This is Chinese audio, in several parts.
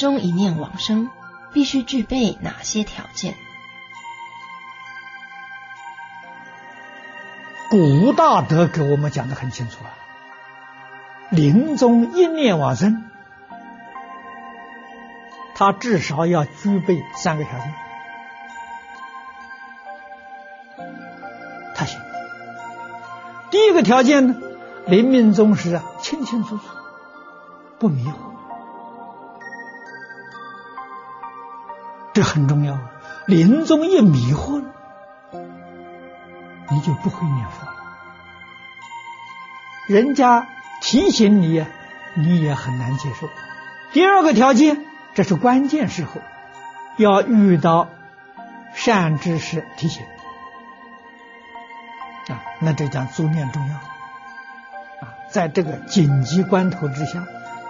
中一念往生，必须具备哪些条件？古大德给我们讲的很清楚啊，临终一念往生，他至少要具备三个条件，他行。第一个条件呢，临命终时啊，清清楚楚，不迷糊，这很重要啊。临终一迷糊了。你就不会念佛了。人家提醒你，你也很难接受。第二个条件，这是关键时候，要遇到善知识提醒啊，那这讲足念重要啊。在这个紧急关头之下，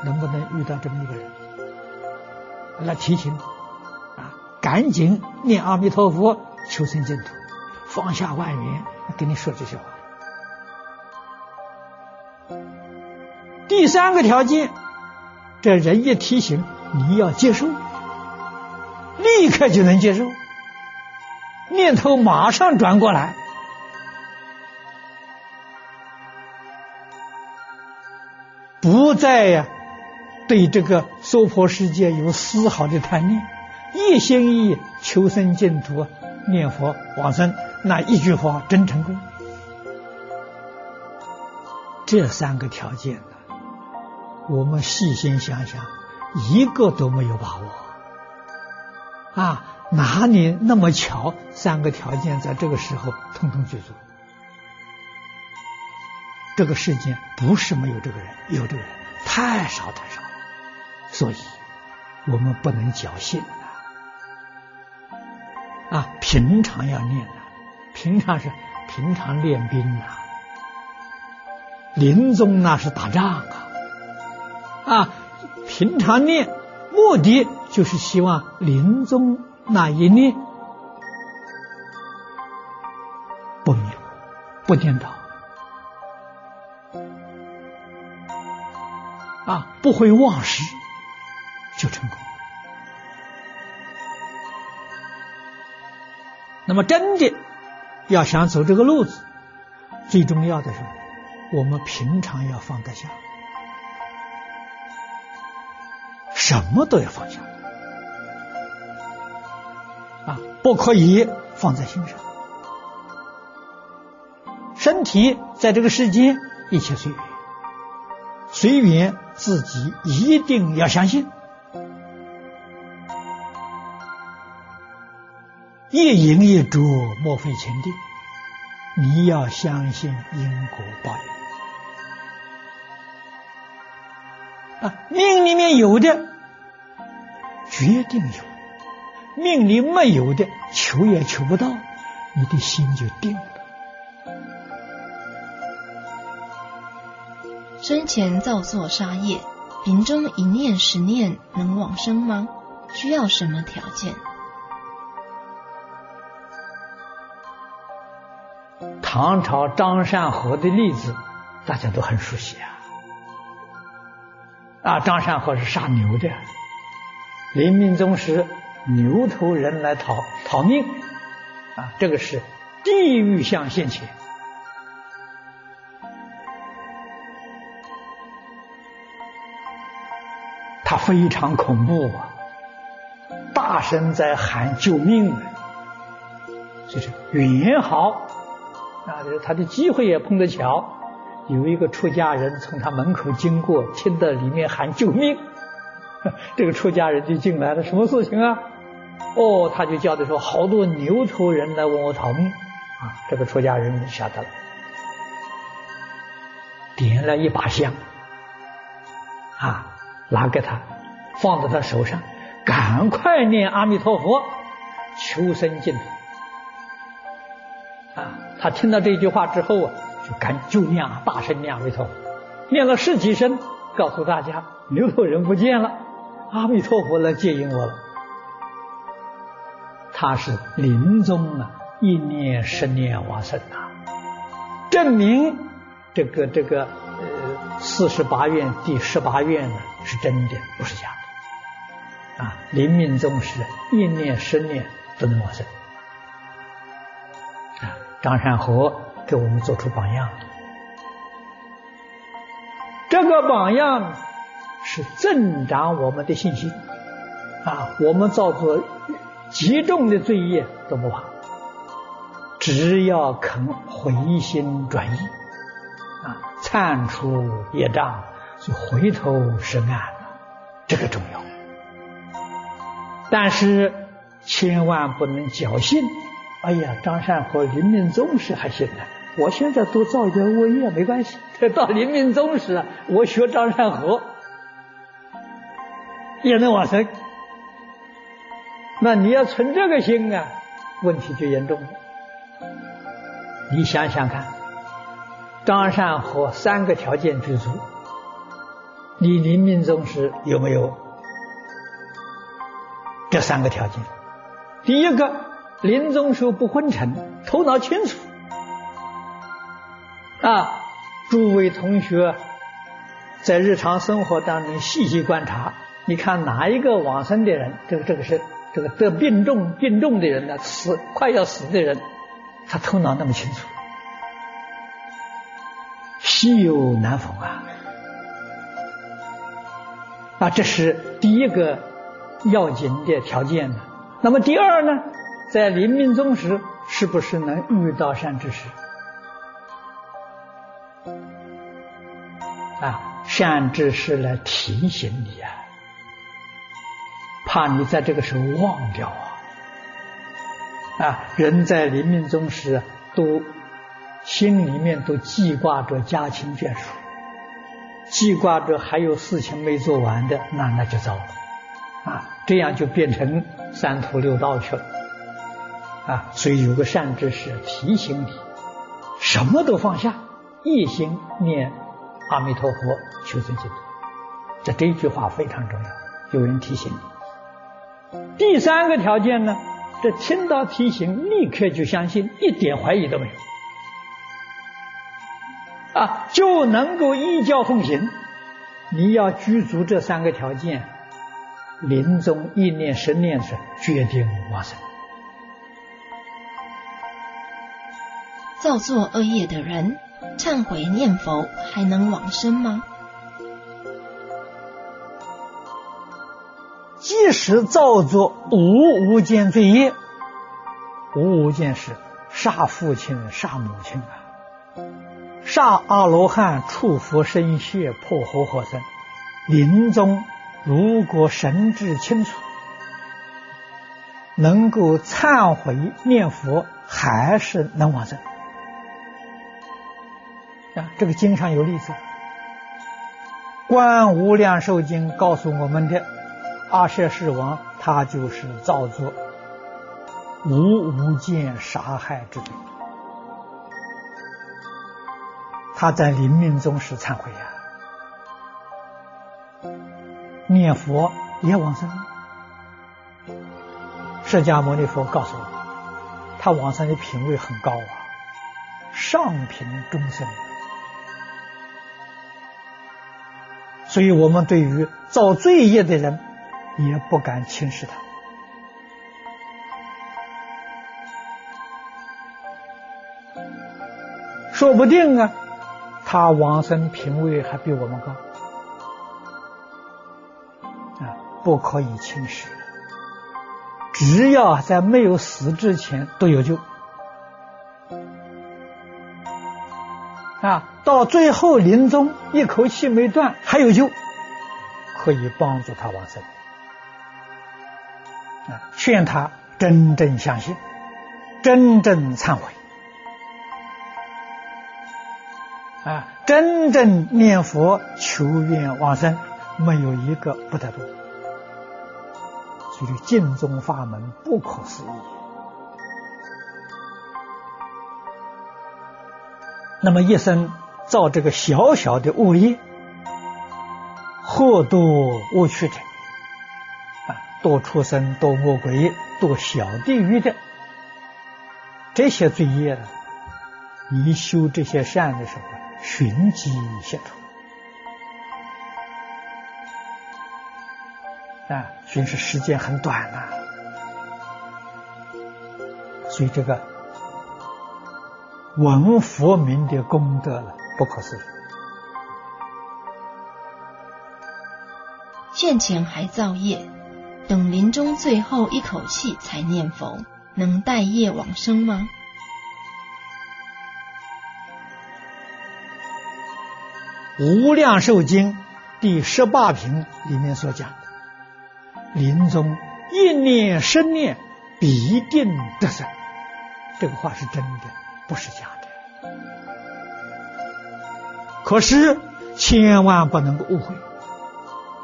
能不能遇到这么一个人来提醒啊？赶紧念阿弥陀佛，求生净土。放下万缘，跟你说这些话。第三个条件，这人一提醒，你要接受，立刻就能接受，念头马上转过来，不再呀对这个娑婆世界有丝毫的贪念，一心一意求生净土，念佛往生。那一句话真成功，这三个条件呢，我们细心想想，一个都没有把握啊！哪里那么巧？三个条件在这个时候通通具足。这个世间不是没有这个人，有这个人太少太少，所以我们不能侥幸啊！平常要念的。平常是平常练兵啊，临终那是打仗啊，啊，平常念目的就是希望临终那一念不迷不颠倒，啊，不会忘失，就成功。那么真的。要想走这个路子，最重要的是，我们平常要放得下，什么都要放下啊，不可以放在心上。身体在这个世间，一切随缘，随缘自己一定要相信。一饮一啄，莫非前定。你要相信因果报应啊！命里面有的，决定有；命里没有的，求也求不到，你的心就定了。生前造作杀业，临终一念十念能往生吗？需要什么条件？唐朝张善和的例子，大家都很熟悉啊。啊，张善和是杀牛的，临命终时，牛头人来讨讨命，啊，这个是地狱相现前，他非常恐怖啊，大声在喊救命啊，就是元好。啊，就是他的机会也碰得巧，有一个出家人从他门口经过，听到里面喊救命，这个出家人就进来了，什么事情啊？哦，他就叫的说，好多牛头人来问我讨命，啊，这个出家人晓得了，点了一把香，啊，拿给他，放在他手上，赶快念阿弥陀佛，求生净土。他听到这句话之后啊，就赶就念啊，大声念阿弥陀佛，念了十几声，告诉大家牛头人不见了，阿弥陀佛来接引我了。他是临终啊，一念十念往生啊，证明这个这个呃四十八愿第十八愿呢是真的，不是假的。啊，临命终时一念十念都能往生。张善和给我们做出榜样，这个榜样是增长我们的信心。啊，我们造作极重的罪业都不怕，只要肯回心转意，啊，忏除业障，就回头是岸，这个重要。但是千万不能侥幸。哎呀，张善和临命终时还行呢，我现在多造一点恶业没关系。到临命终时，我学张善和也能往生。那你要存这个心啊，问题就严重了。你想想看，张善和三个条件具足，你临命终时有没有这三个条件？第一个，临终时不昏沉，头脑清楚。啊，诸位同学在日常生活当中细细观察，你看哪一个往生的人，这个这个是。这个得病重、病重的人呢，死快要死的人，他头脑那么清楚，稀有难逢啊！啊，这是第一个要紧的条件呢。那么第二呢，在临命终时，是不是能遇到善知识？啊，善知识来提醒你啊！怕你在这个时候忘掉啊！啊，人在临命终时都心里面都记挂着家亲眷属，记挂着还有事情没做完的，那那就糟了啊！这样就变成三途六道去了啊！所以有个善知识提醒你，什么都放下，一心念阿弥陀佛，求生净土。这这句话非常重要，有人提醒你。第三个条件呢，这听到提醒，立刻就相信，一点怀疑都没有，啊，就能够依教奉行。你要具足这三个条件，临终一念十念时，决定往生。造作恶业的人，忏悔念佛，还能往生吗？即使造作无无间罪业，无无间是杀父亲、杀母亲啊，杀阿罗汉、触佛身血、破活活生，临终如果神志清楚，能够忏悔念佛，还是能往生。啊。这个经上有例子，《观无量寿经》告诉我们的。阿舍世王，他就是造作无无间杀害之罪。他在临命终时忏悔呀，念佛也往生。释迦牟尼佛告诉我，他往生的品位很高啊，上品众生。所以我们对于造罪业的人。也不敢轻视他，说不定啊，他往生品位还比我们高啊，不可以轻视。只要在没有死之前都有救啊，到最后临终一口气没断还有救，可以帮助他往生。劝他真正相信，真正忏悔，啊，真正念佛求愿往生，没有一个不得度。所以净宗法门不可思议。那么一生造这个小小的恶业，或多恶趣者。多畜生、多魔鬼、多小地狱的这些罪业呢？你修这些善的时候，寻机现出啊，所以是时间很短呐。所以这个闻佛名的功德了，不可思议。现前还造业，等临终最后一口气才念佛，能带业往生吗？《无量寿经》第十八品里面所讲的，临终一念生念必定得生，这个话是真的，不是假的。可是千万不能够误会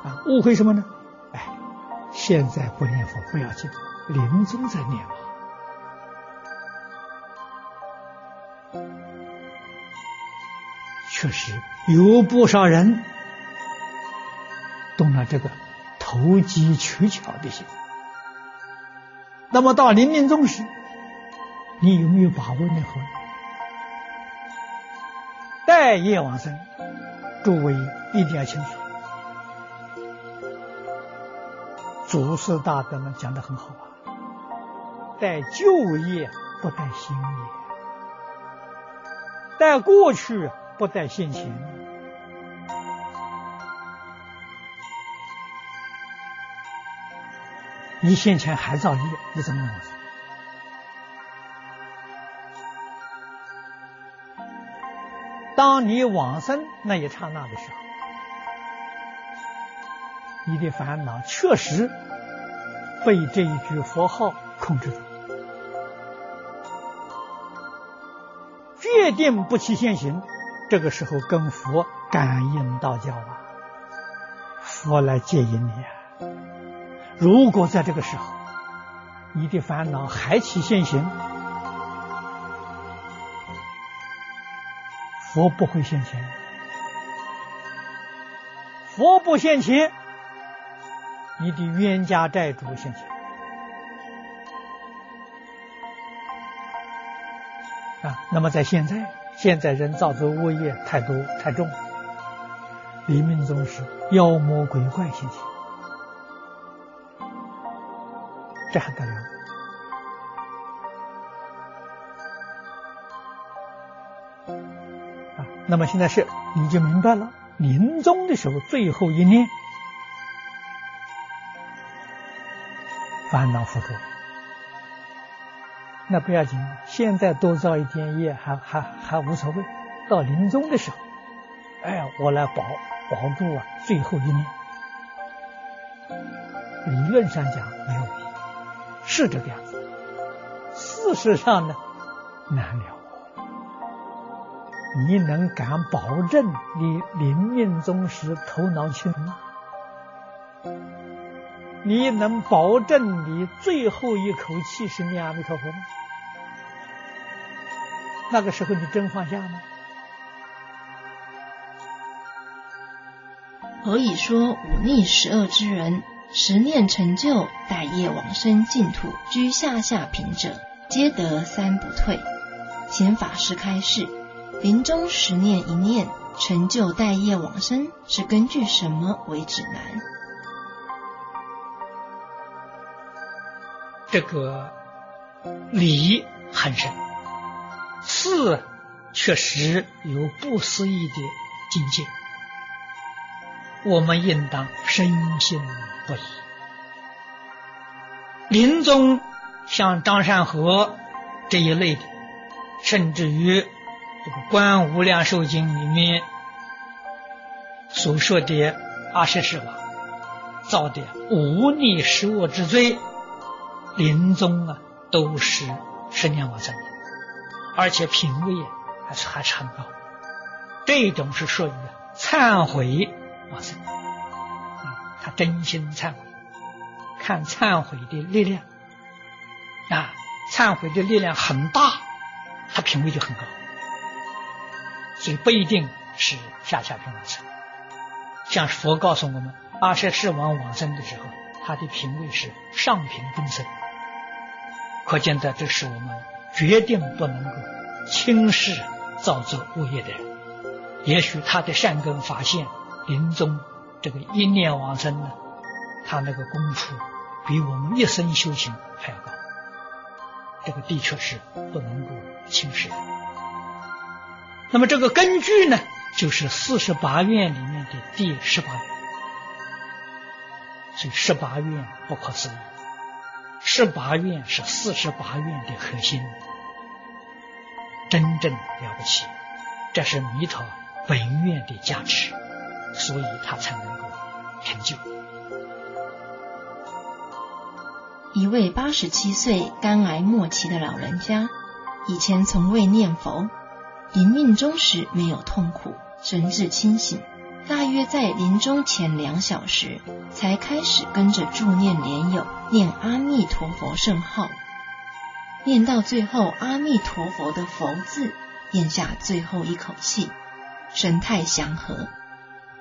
啊！误会什么呢？哎，现在不念佛不要紧，临终再念嘛。确实有不少人动了这个投机取巧的心。那么到临命终时，你有没有把握念佛？待业往生，诸位一定要清楚。祖师大德们讲的很好啊，待旧业不待新业，待过去。不待现前，你现前还造业，你怎么能往生？当你往生那一刹那的时候，你的烦恼确实被这一句佛号控制住，决定不起现行。这个时候跟佛感应道交啊，佛来接引你啊。如果在这个时候，你的烦恼还起现行，佛不会现前。佛不现前，你的冤家债主现前啊。那么在现在。现在人造作恶业太多太重，临命终时妖魔鬼怪现前，这还得了？那么现在是你就明白了，临终的时候最后一念，烦恼付出。那不要紧，现在多造一点业还还还无所谓。到临终的时候，哎，我来保保住啊，最后一念。理论上讲没有，是这个样子。事实上呢，难了。你能敢保证你临命终时头脑清楚吗？你能保证你最后一口气是念阿弥陀佛吗？那个时候你真放下吗？何以说忤逆十恶之人，十念成就，待业往生净土，居下下品者，皆得三不退？请法师开示：临终十念一念成就待业往生，是根据什么为指南？这个理很深，事确实有不思议的境界，我们应当深信不疑。临终像张善和这一类的，甚至于这个《观无量寿经》里面所说的阿舍世王造的无逆十恶之罪。临终啊，都是十年往生的，而且品位还是还是很高。这种是属于忏悔往生，他真心忏悔，看忏悔的力量啊，忏悔的力量很大，他品位就很高，所以不一定是下下品往生。像佛告诉我们，阿舍世王往生的时候，他的品位是上品众生。可见的，这是我们决定不能够轻视造作恶业的人。也许他的善根发现，临终这个一念往生呢，他那个功夫比我们一生修行还要高。这个的确是不能够轻视的。那么这个根据呢，就是四十八愿里面的第十八愿，所以十八愿不可思议，十八愿是四十八愿的核心，真正了不起，这是弥陀本愿的加持，所以他才能够成就。一位八十七岁肝癌末期的老人家，以前从未念佛，临命终时没有痛苦，神志清醒。大约在临终前两小时，才开始跟着助念莲友念阿弥陀佛圣号，念到最后阿弥陀佛的佛字，咽下最后一口气，神态祥和。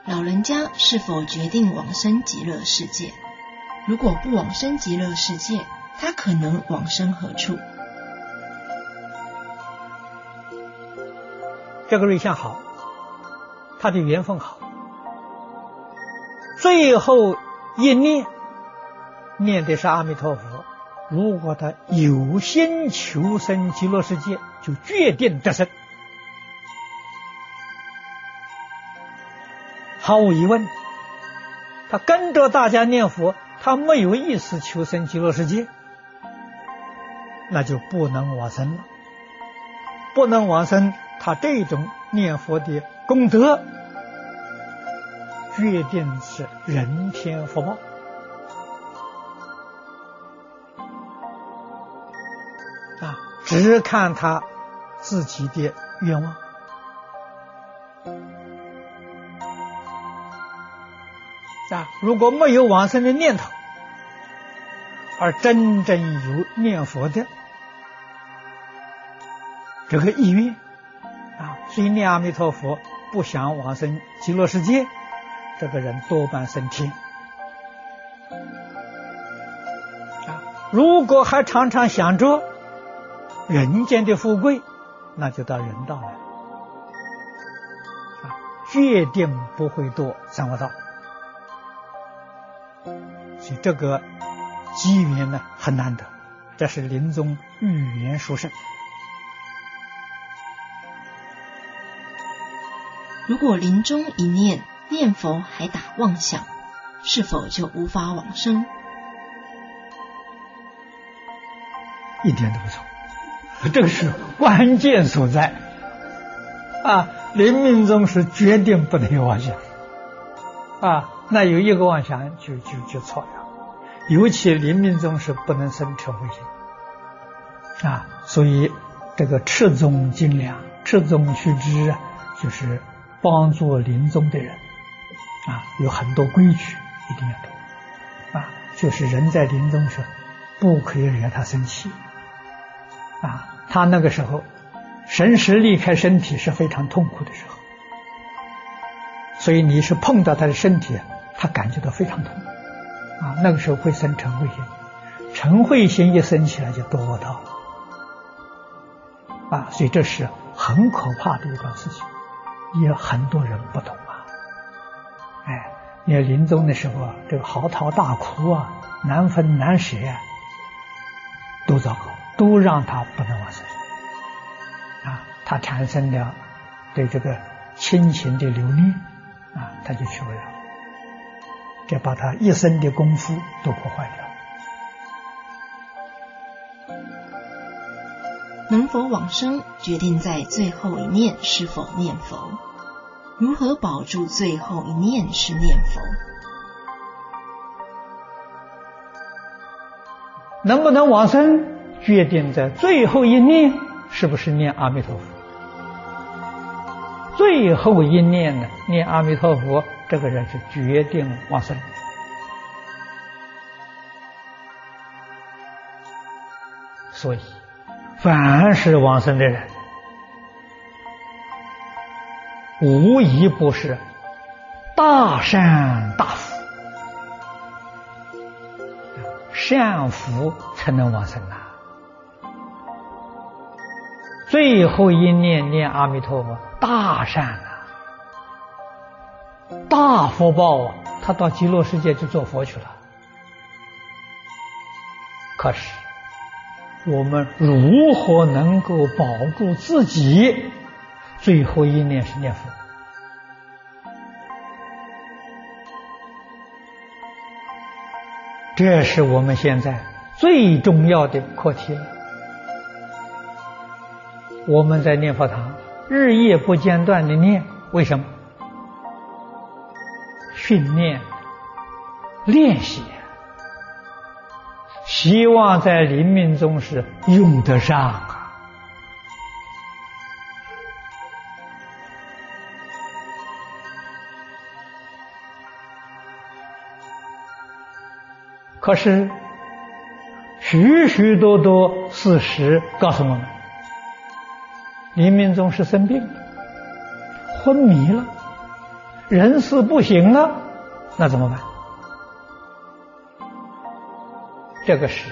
老人家是否决定往生极乐世界？如果不往生极乐世界，他可能往生何处？这个瑞相好，他的缘分好，最后一念念的是阿弥陀佛。如果他有心求生极乐世界，就决定得生，毫无疑问。他跟着大家念佛。他没有意识求生极乐世界，那就不能往生了。不能往生，他这种念佛的功德，决定是人天福报啊！只看他自己的愿望。啊，如果没有往生的念头，而真正有念佛的这个意愿，所以念阿弥陀佛不想往生极乐世界，这个人多半升天。啊，如果还常常想着人间的富贵，那就到人道了，啊，决定不会堕三恶道。所以这个机缘呢很难得，这是临终预言殊胜。如果临终一念念佛还打妄想，是否就无法往生？一点都不错，这个是关键所在啊！临命终是决定不能妄想啊。那有一个妄想就就就错了，尤其临命终是不能生嗔恚心啊，所以这个赤宗精良、赤宗须知，就是帮助临终的人啊，有很多规矩一定要懂。啊，就是人在临终时不可以惹他生气。啊，他那个时候神识离开身体是非常痛苦的时候，所以你是碰到他的身体。他感觉到非常痛啊，那个时候会生嗔恚心，嗔恚心一生起来就堕恶道啊，所以这是很可怕的一段事情，也很多人不懂啊。哎，你看临终的时候，这个嚎啕大哭啊，难分难舍，都糟糕，都让他不能往生啊，他产生了对这个亲情的留恋啊，他就去不了。这把他一生的功夫都破坏掉。能否往生，决定在最后一念是否念佛。如何保住最后一念是念佛？能不能往生，决定在最后一念是不是念阿弥陀佛。最后一念呢，念阿弥陀佛。这个人是决定往生，所以凡是往生的人，无一不是大善大福，善福才能往生啊！最后一念念阿弥陀佛，大善。大福报啊！他到极乐世界去做佛去了可是，我们如何能够保住自己？最后一念是念佛，这是我们现在最重要的课题了。我们在念佛堂日夜不间断的念，为什么？训练、练习。希望在临命终时用得上啊！可是，许许多多事实告诉我们，临命终是生病了，昏迷了，人事不行了，那怎么办？这个是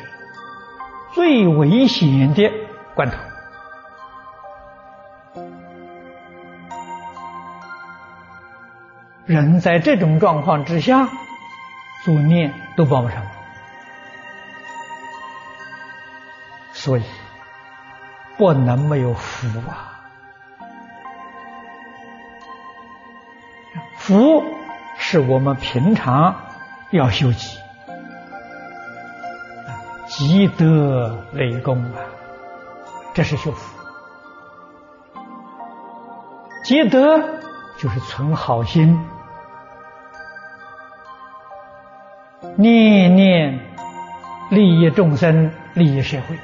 最危险的关头，人在这种状况之下做念都帮不上，所以不能没有福啊！福是我们平常要修集。积德累功啊，这是修福。积德就是存好心，念念利益众生，利益社会。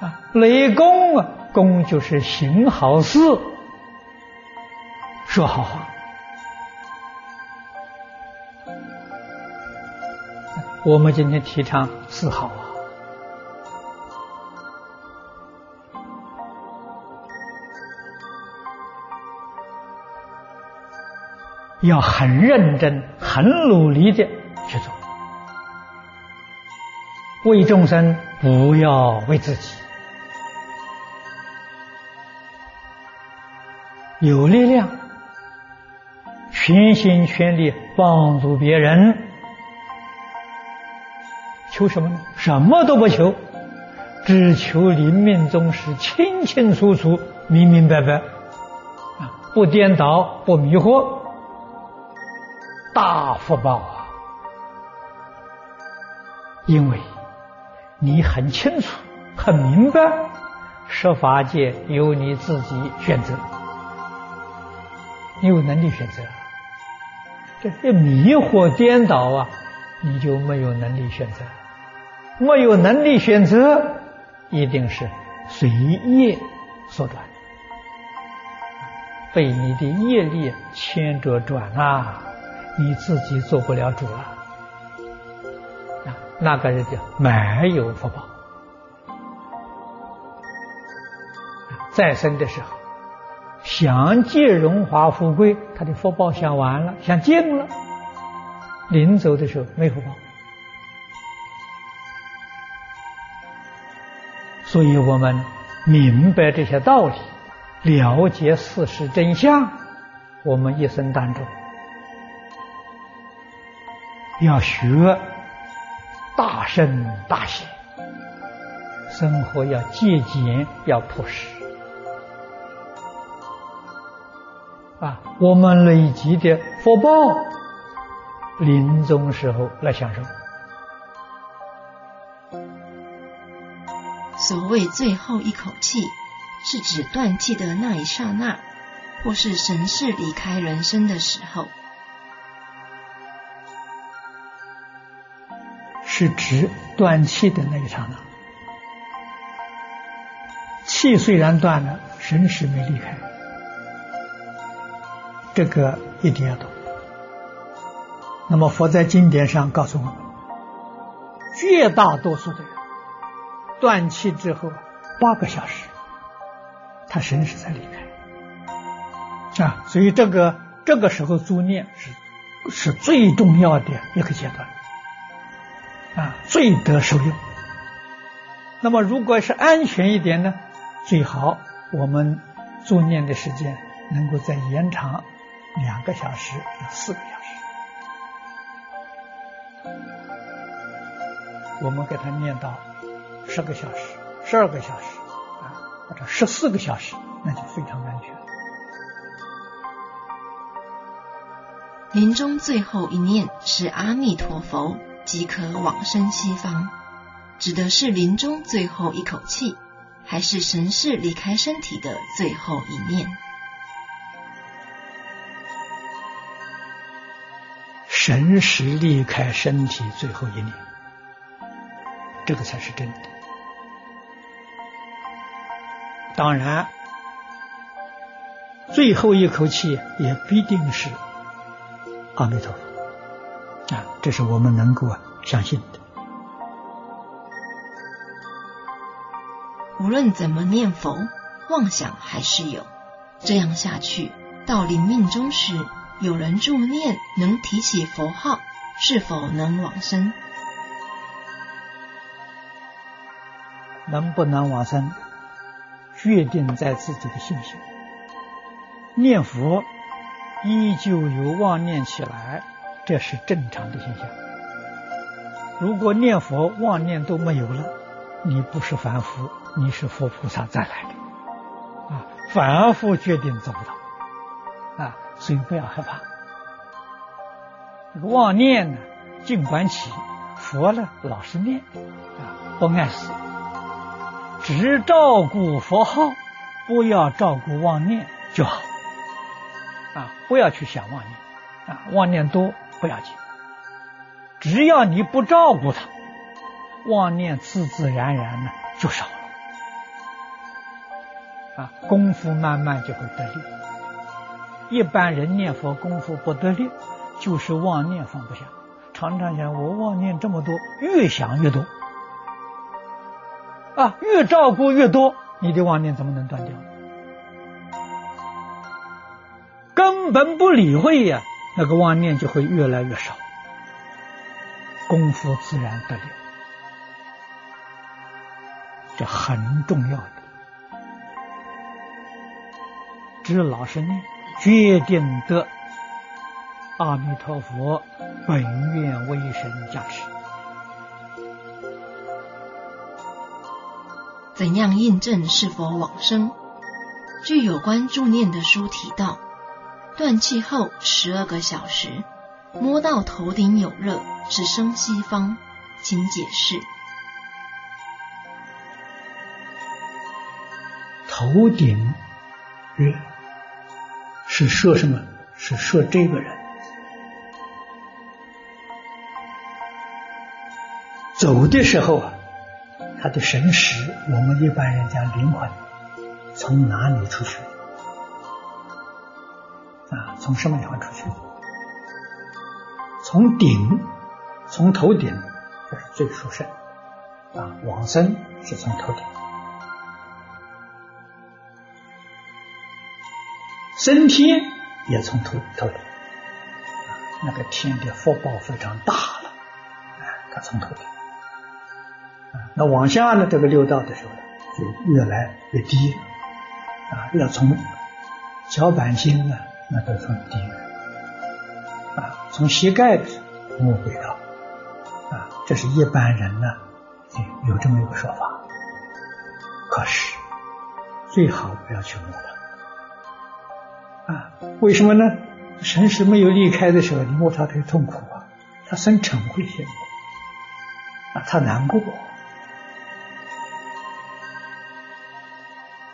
啊，累功啊，功就是行好事，说好话。我们今天提倡四好啊，要很认真、很努力的去做，为众生，不要为自己，有力量，全心全力帮助别人。求什么呢？什么都不求，只求临命终时清清楚楚、明明白白，啊，不颠倒，不迷惑，大福报啊！因为你很清楚、很明白，设法界由你自己选择，你有能力选择，这些迷惑颠倒啊，你就没有能力选择。没有能力选择，一定是随业所转，被你的业力牵着转啊！你自己做不了主了！那个人就没有福报。再生的时候，想借荣华富贵，他的福报想完了，想尽了，临走的时候没福报。所以我们明白这些道理，了解事实真相，我们一生当中要学大圣大贤，生活要节俭，要朴实啊！我们累积的福报，临终时候来享受。所谓最后一口气，是指断气的那一刹那，或是神识离开人生的时候，是指断气的那一刹那。气虽然断了，神识没离开，这个一定要懂。那么佛在经典上告诉我们，绝大多数的人。断气之后八个小时，他神识才离开。啊，所以这个这个时候助念是是最重要的一个阶段。啊，最得受用。那么如果是安全一点呢，最好我们助念的时间能够再延长两个小时、四个小时。我们给他念到十个小时、十二个小时啊，或者十四个小时，那就非常安全。临终最后一念是阿弥陀佛，即可往生西方，指的是临终最后一口气，还是神识离开身体的最后一念？神识离开身体最后一念，这个才是真的。当然，最后一口气也必定是。阿弥陀佛啊，这是我们能够相信的。无论怎么念佛，妄想还是有。这样下去，到临命终时，有人助念，能提起佛号，是否能往生？能不能往生，决定在自己的信心。念佛。依旧有妄念起来，这是正常的现象。如果念佛妄念都没有了，你不是凡夫，你是佛菩萨再来的啊！凡夫决定做不到啊，所以不要害怕。这个妄念呢，尽管起，佛呢老是念啊，不碍事，只照顾佛号，不要照顾妄念就好。啊，不要去想妄念，啊，妄念多不要紧，只要你不照顾它，妄念自自然然呢就少了，啊，功夫慢慢就会得力。一般人念佛功夫不得力，就是妄念放不下，常常想我妄念这么多，越想越多，啊，越照顾越多，你的妄念怎么能断掉？根本不理会呀，那个妄念就会越来越少，功夫自然得力，这很重要的。只老实念，决定得阿弥陀佛本愿威神加持。怎样印证是否往生？据有关助念的书提到。断气后十二个小时，摸到头顶有热，是生西方，请解释。头顶热是说什么？是说这个人走的时候啊，他的神识，我们一般人讲灵魂，从哪里出去？啊，从什么地方出去？从顶，从头顶，这是最殊胜。啊，往生是从头顶，升天也从头头顶。那个天的福报非常大了，啊，他从头顶。那往下呢？这个六道的时候呢就越来越低了，啊，要从脚板心呢。那都从低了啊，从膝盖的摸轨道啊，这是一般人呢有这么一个说法。可是最好不要去摸它啊，为什么呢？神识没有离开的时候，你摸它太痛苦啊，它生嗔恚心啊，他难过。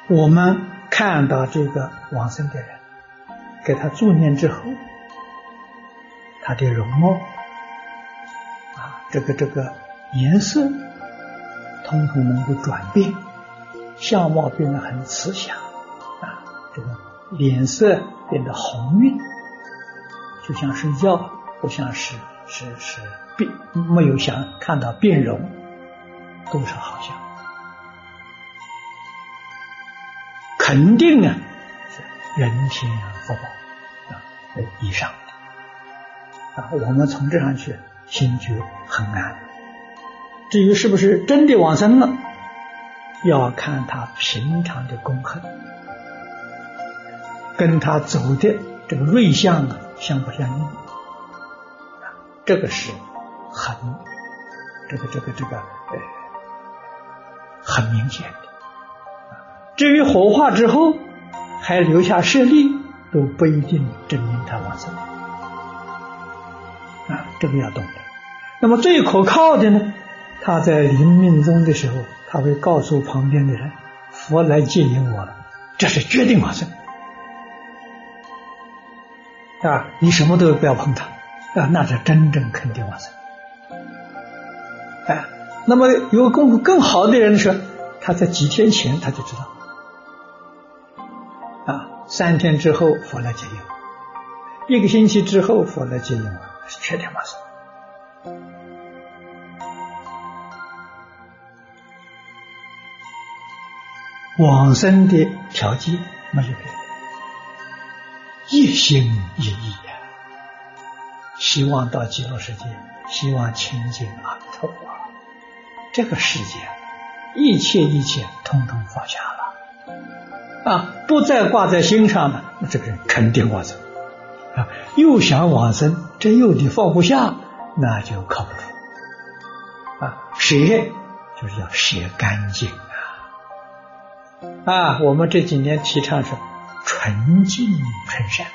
我们看到这个往生的人。给他助念之后，他的容貌啊，这个这个颜色，通通能够转变，相貌变得很慈祥啊，这个脸色变得红润，就像睡觉，不像是是是变，没有想看到变容，都是好像，肯定啊是人天福报。以上啊，我们从这上去心就很安。至于是不是真的往生了，要看他平常的功恨，跟他走的这个瑞相啊相不相应。这个是很这个这个这个呃很明显。至于火化之后还留下舍利，都不一定证明他往生啊，这个要懂得。那么最可靠的呢，他在临命终的时候，他会告诉旁边的人：“佛来接引我了。”这是决定往生啊！你什么都不要碰他啊，那是真正肯定往生。哎，那么有功夫更好的人说，他在几天前他就知道。三天之后佛来接应，一个星期之后佛来接应我，是确定往生。往生的条件没有变，一心一意，希望到极乐世界，希望清净阿弥陀佛，这个世界一切一切通通放下。啊，不再挂在心上了，那这个人肯定往生啊。又想往生，这又得放不下，那就靠不住啊。舍就是要舍干净啊啊！我们这几年提倡是纯净纯善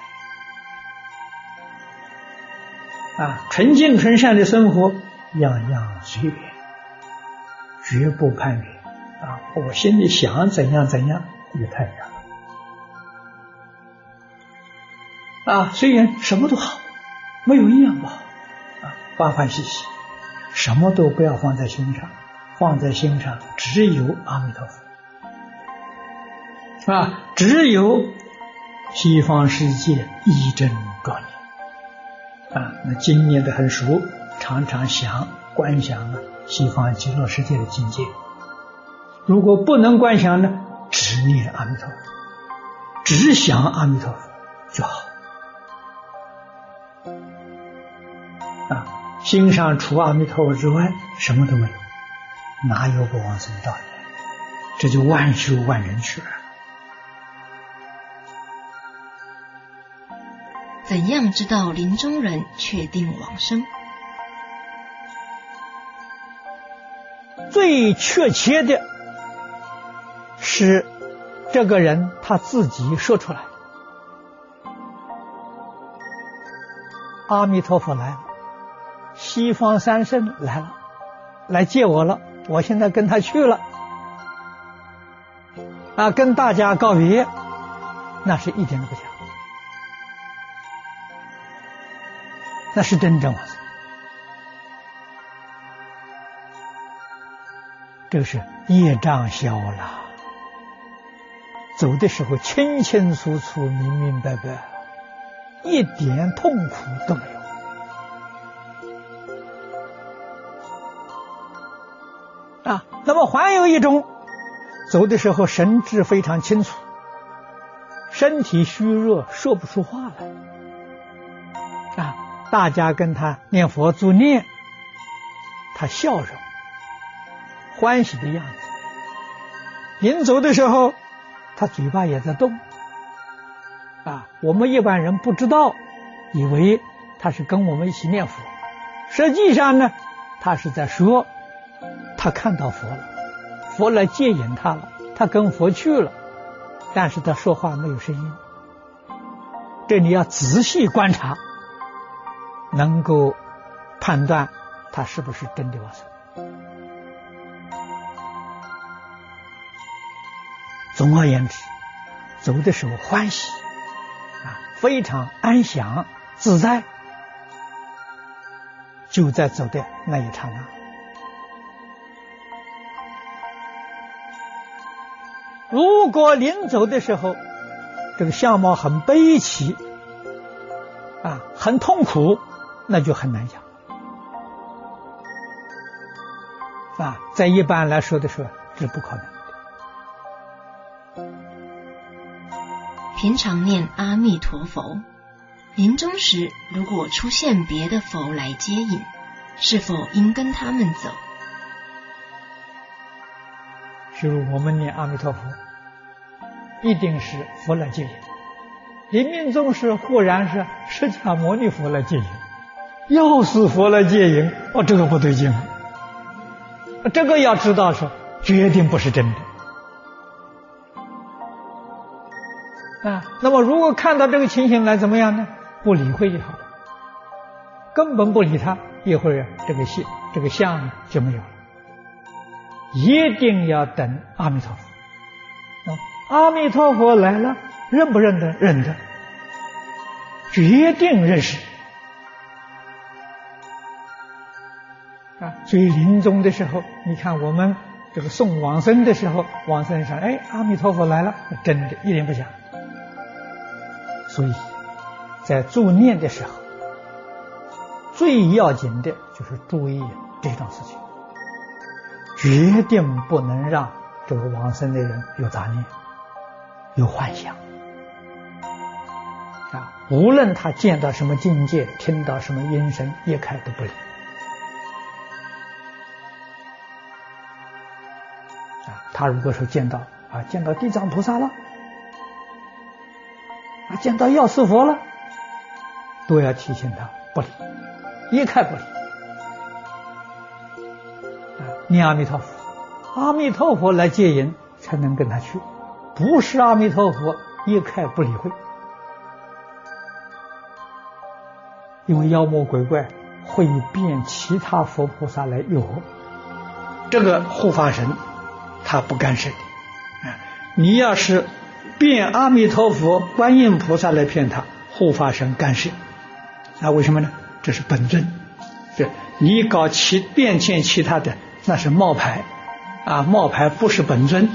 啊，纯净纯善的生活，样样随缘，绝不攀缘啊。我心里想怎样怎样。也太远了啊！虽然什么都好，没有一样不好啊，欢欢喜喜，什么都不要放在心上，放在心上只有阿弥陀佛啊，只有西方世界一真庄严啊。那经念的很熟，常常想观想啊，西方极乐世界的境界。如果不能观想呢？执念阿弥陀佛，只想阿弥陀佛就好啊！心上除阿弥陀佛之外，什么都没有，哪有不往生道理？这就万修万人去了。怎样知道临终人确定往生？最确切的。是这个人他自己说出来，阿弥陀佛来了，西方三圣来了，来接我了，我现在跟他去了，啊，跟大家告别，那是一点都不假，那是真正的，这是业障消了。走的时候清清楚楚、明明白白，一点痛苦都没有啊。那么还有一种，走的时候神志非常清楚，身体虚弱，说不出话来啊。大家跟他念佛助念，他笑容欢喜的样子。临走的时候。他嘴巴也在动，啊，我们一般人不知道，以为他是跟我们一起念佛，实际上呢，他是在说，他看到佛了，佛来接引他了，他跟佛去了，但是他说话没有声音，这你要仔细观察，能够判断他是不是真的往生。总而言之，走的时候欢喜啊，非常安详自在，就在走的那一刹那。如果临走的时候，这个相貌很悲戚啊，很痛苦，那就很难讲啊。在一般来说的时候，是不可能。平常念阿弥陀佛，临终时如果出现别的佛来接引，是否应跟他们走？是我们念阿弥陀佛，一定是佛来接引。临命终时，忽然是释迦牟尼佛来接引，又是佛来接引，哦，这个不对劲，这个要知道是绝对不是真的。啊，那么如果看到这个情形来怎么样呢？不理会就好了，根本不理他，一会儿这个相这个相就没有了。一定要等阿弥陀佛，啊，阿弥陀佛来了，认不认得？认得，决定认识。啊，所以临终的时候，你看我们这个送往生的时候，往生上，哎，阿弥陀佛来了，真的，一点不假。所以，在助念的时候，最要紧的就是注意这种事情，决定不能让这个往生的人有杂念、有幻想啊！无论他见到什么境界，听到什么音声，一开都不理啊！他如果说见到啊，见到地藏菩萨了。见到药师佛了，都要提醒他不理，一概不理。念阿弥陀佛，阿弥陀佛来接引，才能跟他去。不是阿弥陀佛，一概不理会。因为妖魔鬼怪会变其他佛菩萨来诱惑，这个护法神他不干涉你。啊，你要是。变阿弥陀佛、观音菩萨来骗他，护法神干涉，啊，为什么呢？这是本尊，是你搞其变迁其他的，那是冒牌，啊，冒牌不是本尊，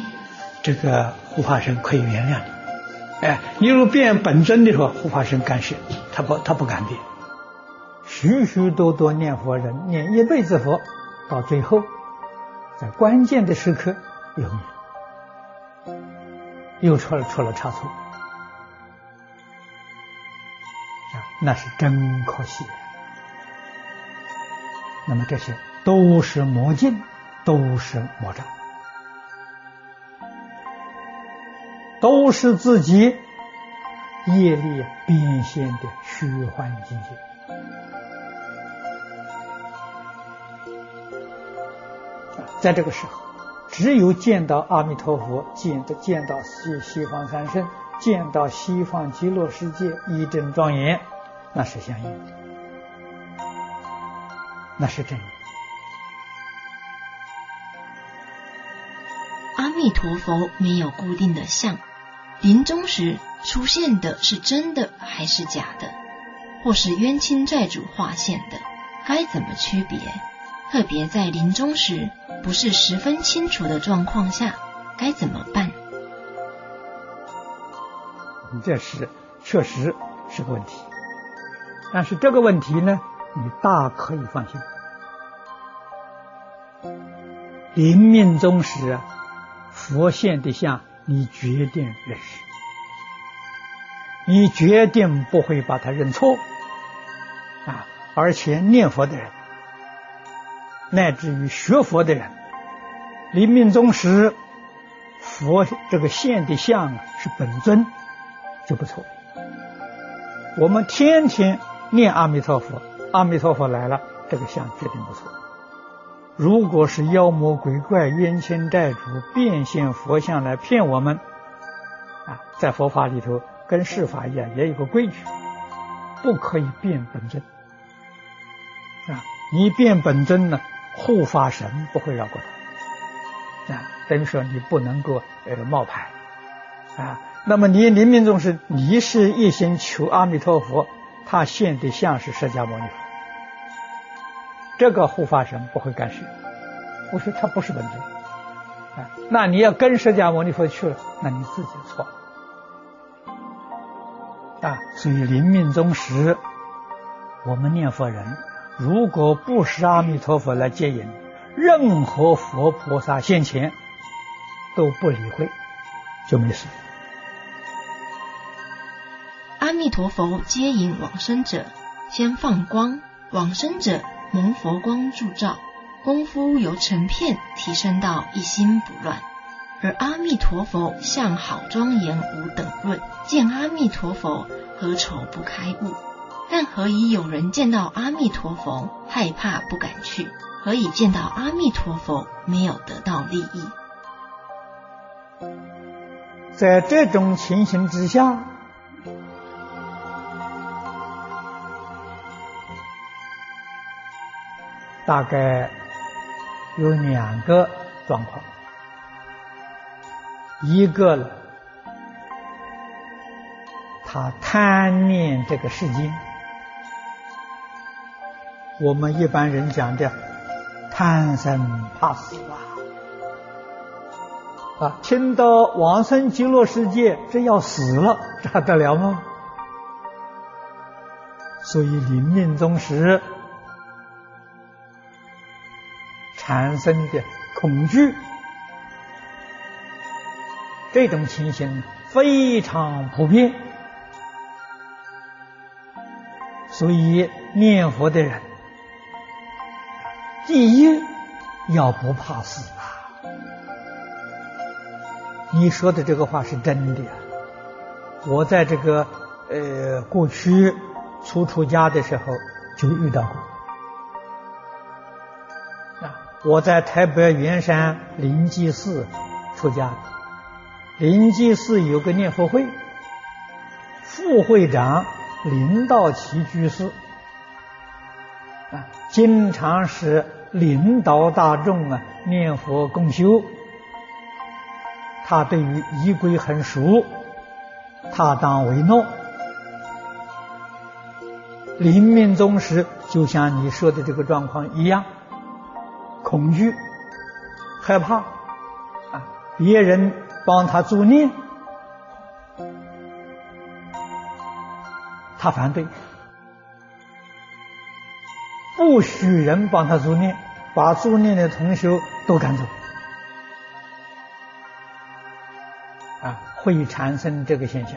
这个护法神可以原谅你。哎，你如果变本尊的时候，护法神干涉，他不，他不敢变。许许多多念佛人念一辈子佛，到最后，在关键的时刻有。又出了出了差错，啊，那是真可惜。那么这些都是魔镜，都是魔障，都是自己业力变现的虚幻境界。在这个时候。只有见到阿弥陀佛，见的见到西西方三圣，见到西方极乐世界一真庄严，那是相应的，那是真的。阿弥陀佛没有固定的相，临终时出现的是真的还是假的，或是冤亲债主化现的，该怎么区别？特别在临终时不是十分清楚的状况下，该怎么办？你这是确实是个问题，但是这个问题呢，你大可以放心。临命终时，佛现的相，你决定认识，你决定不会把他认错啊！而且念佛的人。乃至于学佛的人，临命终时，佛这个现的相是本尊，就不错。我们天天念阿弥陀佛，阿弥陀佛来了，这个相决定不错。如果是妖魔鬼怪、冤亲债主变现佛像来骗我们，啊，在佛法里头跟世法一样，也有个规矩，不可以变本尊。啊，你变本尊呢？护法神不会绕过他，啊，等于说你不能够呃冒牌，啊，那么你临命终时，你是一心求阿弥陀佛，他现的像是释迦牟尼佛，这个护法神不会干涉，我说他不是本尊，啊，那你要跟释迦牟尼佛去了，那你自己错，啊，所以临命终时，我们念佛人。如果不是阿弥陀佛来接引，任何佛菩萨现前都不理会，就没事。阿弥陀佛接引往生者，先放光，往生者蒙佛光助照，功夫由成片提升到一心不乱。而阿弥陀佛相好庄严无等论，见阿弥陀佛何愁不开悟？但何以有人见到阿弥陀佛害怕不敢去？何以见到阿弥陀佛没有得到利益？在这种情形之下，大概有两个状况，一个呢。他贪念这个世间，我们一般人讲的贪生怕死啊，啊，听到往生极乐世界这要死了，这还得了吗？所以临命终时产生的恐惧，这种情形非常普遍。所以念佛的人，第一要不怕死啊！你说的这个话是真的。我在这个呃过去初出家的时候就遇到过。啊，我在台北圆山灵济寺出家，灵济寺有个念佛会，副会长。林道奇居士啊，经常是领导大众啊念佛共修。他对于仪规很熟，他当为诺。临命终时，就像你说的这个状况一样，恐惧、害怕啊，别人帮他助念。他反对，不许人帮他助念，把助念的同学都赶走，啊，会产生这个现象。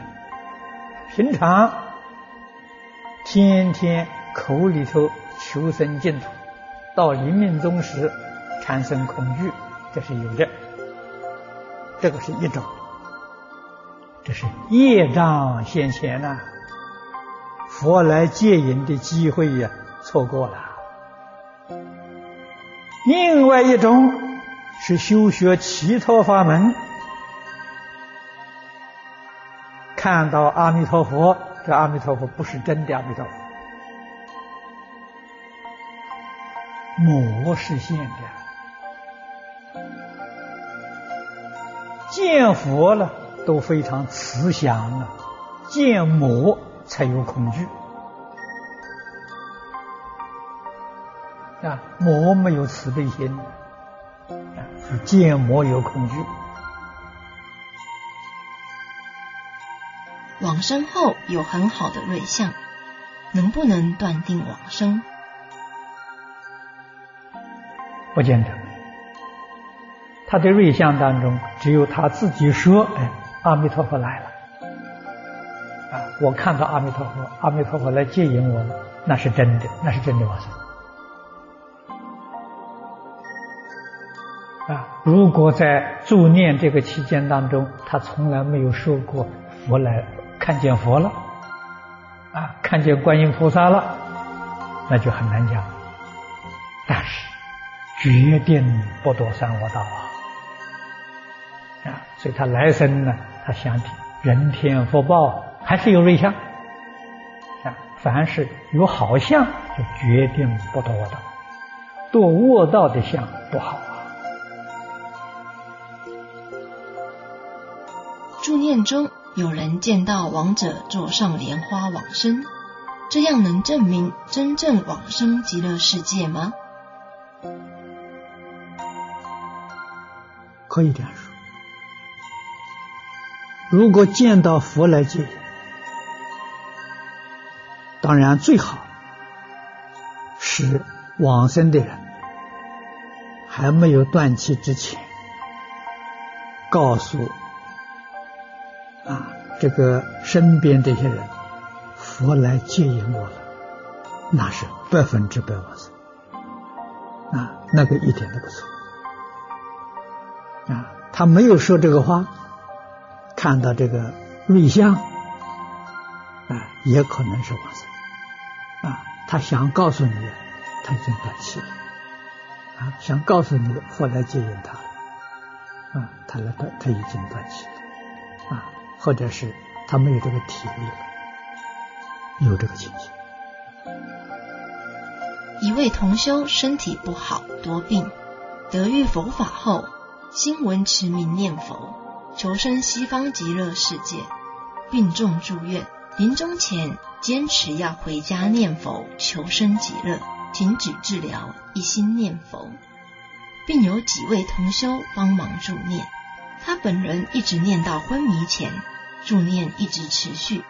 平常天天口里头求生净土，到临命终时产生恐惧，这是有的。这个是一种，这是业障现前呐。佛来戒引的机会呀，错过了。另外一种是修学其他法门，看到阿弥陀佛，这阿弥陀佛不是真的阿弥陀佛，魔是现的。见佛了都非常慈祥啊，见魔。才有恐惧啊！魔没有慈悲心啊，是见魔有恐惧。往生后有很好的瑞相，能不能断定往生？不见得。他的瑞相当中，只有他自己说：“哎，阿弥陀佛来了。”啊我看到阿弥陀佛，阿弥陀佛来接引我了，那是真的，那是真的往生。如果在助念这个期间当中，他从来没有受过佛来看见佛了，啊，看见观音菩萨了，那就很难讲。但是决定不堕三恶道啊！啊，所以他来生呢，他想的人天福报。还是有瑞相啊！凡是有好相，就决定不堕恶道。堕恶道的相不好中有人见到亡者坐上莲花往生，这样能证明真正往生极乐世界吗？可以这样说。如果见到佛来接引。当然，最好是往生的人还没有断气之前，告诉这个身边这些人，佛来接引我了，那是百分之百往生啊，那个一点都不错啊。他没有说这个话，看到这个瑞相啊，也可能是往生。他想告诉你，他已经断气了，啊，想告诉你佛来接引他，啊，他来断，他已经断气了，或者是他没有这个体力了，有这个情形。一位同修身体不好，多病，得遇佛法后，心闻持名念佛，求生西方极乐世界，病重住院，临终前。坚持要回家念佛求生极乐，停止治疗，一心念佛，并有几位同修帮忙助念。他本人一直念到昏迷前，助念一直持续，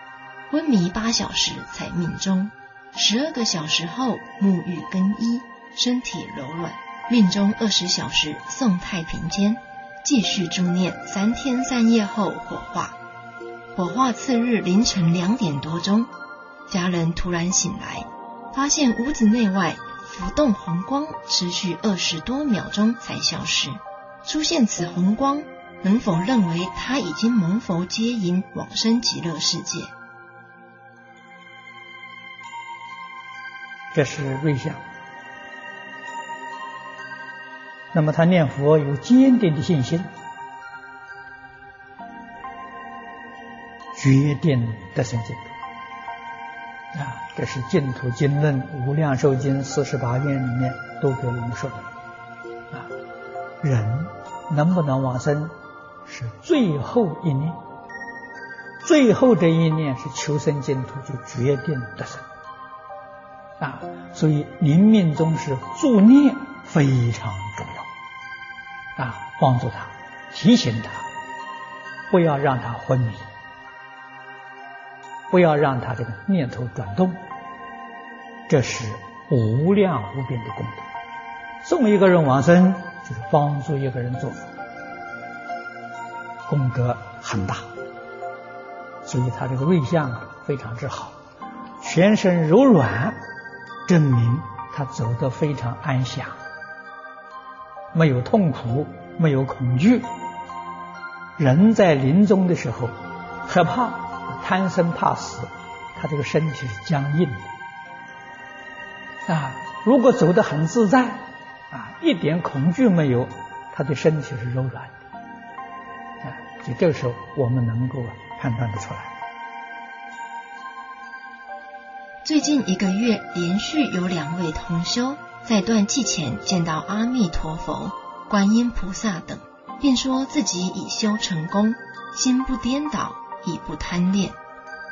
昏迷八小时才命终。十二个小时后沐浴更衣，身体柔软，命中二十小时送太平间，继续助念三天三夜后火化。火化次日凌晨两点多钟。家人突然醒来，发现屋子内外浮动红光，持续二十多秒钟才消失。出现此红光，能否认为他已经蒙佛接引往生极乐世界？这是瑞相。那么他念佛有坚定的信心，决定得生净土。啊，这是净土经论、无量寿经四十八愿里面都给我们说的。啊，人能不能往生，是最后一念，最后这一念是求生净土，就决定得生。啊，所以临命终时助念非常重要。啊，帮助他，提醒他，不要让他昏迷。不要让他这个念头转动，这是无量无边的功德。送一个人往生，就是帮助一个人做佛，功德很大。所以他这个瑞相啊，非常之好，全身柔软，证明他走得非常安详，没有痛苦，没有恐惧。人在临终的时候害怕。贪生怕死，他这个身体是僵硬的啊。如果走得很自在啊，一点恐惧没有，他的身体是柔软的啊。就这个时候，我们能够判断得出来。最近一个月，连续有两位同修在断气前见到阿弥陀佛、观音菩萨等，并说自己已修成功，心不颠倒。已不贪恋，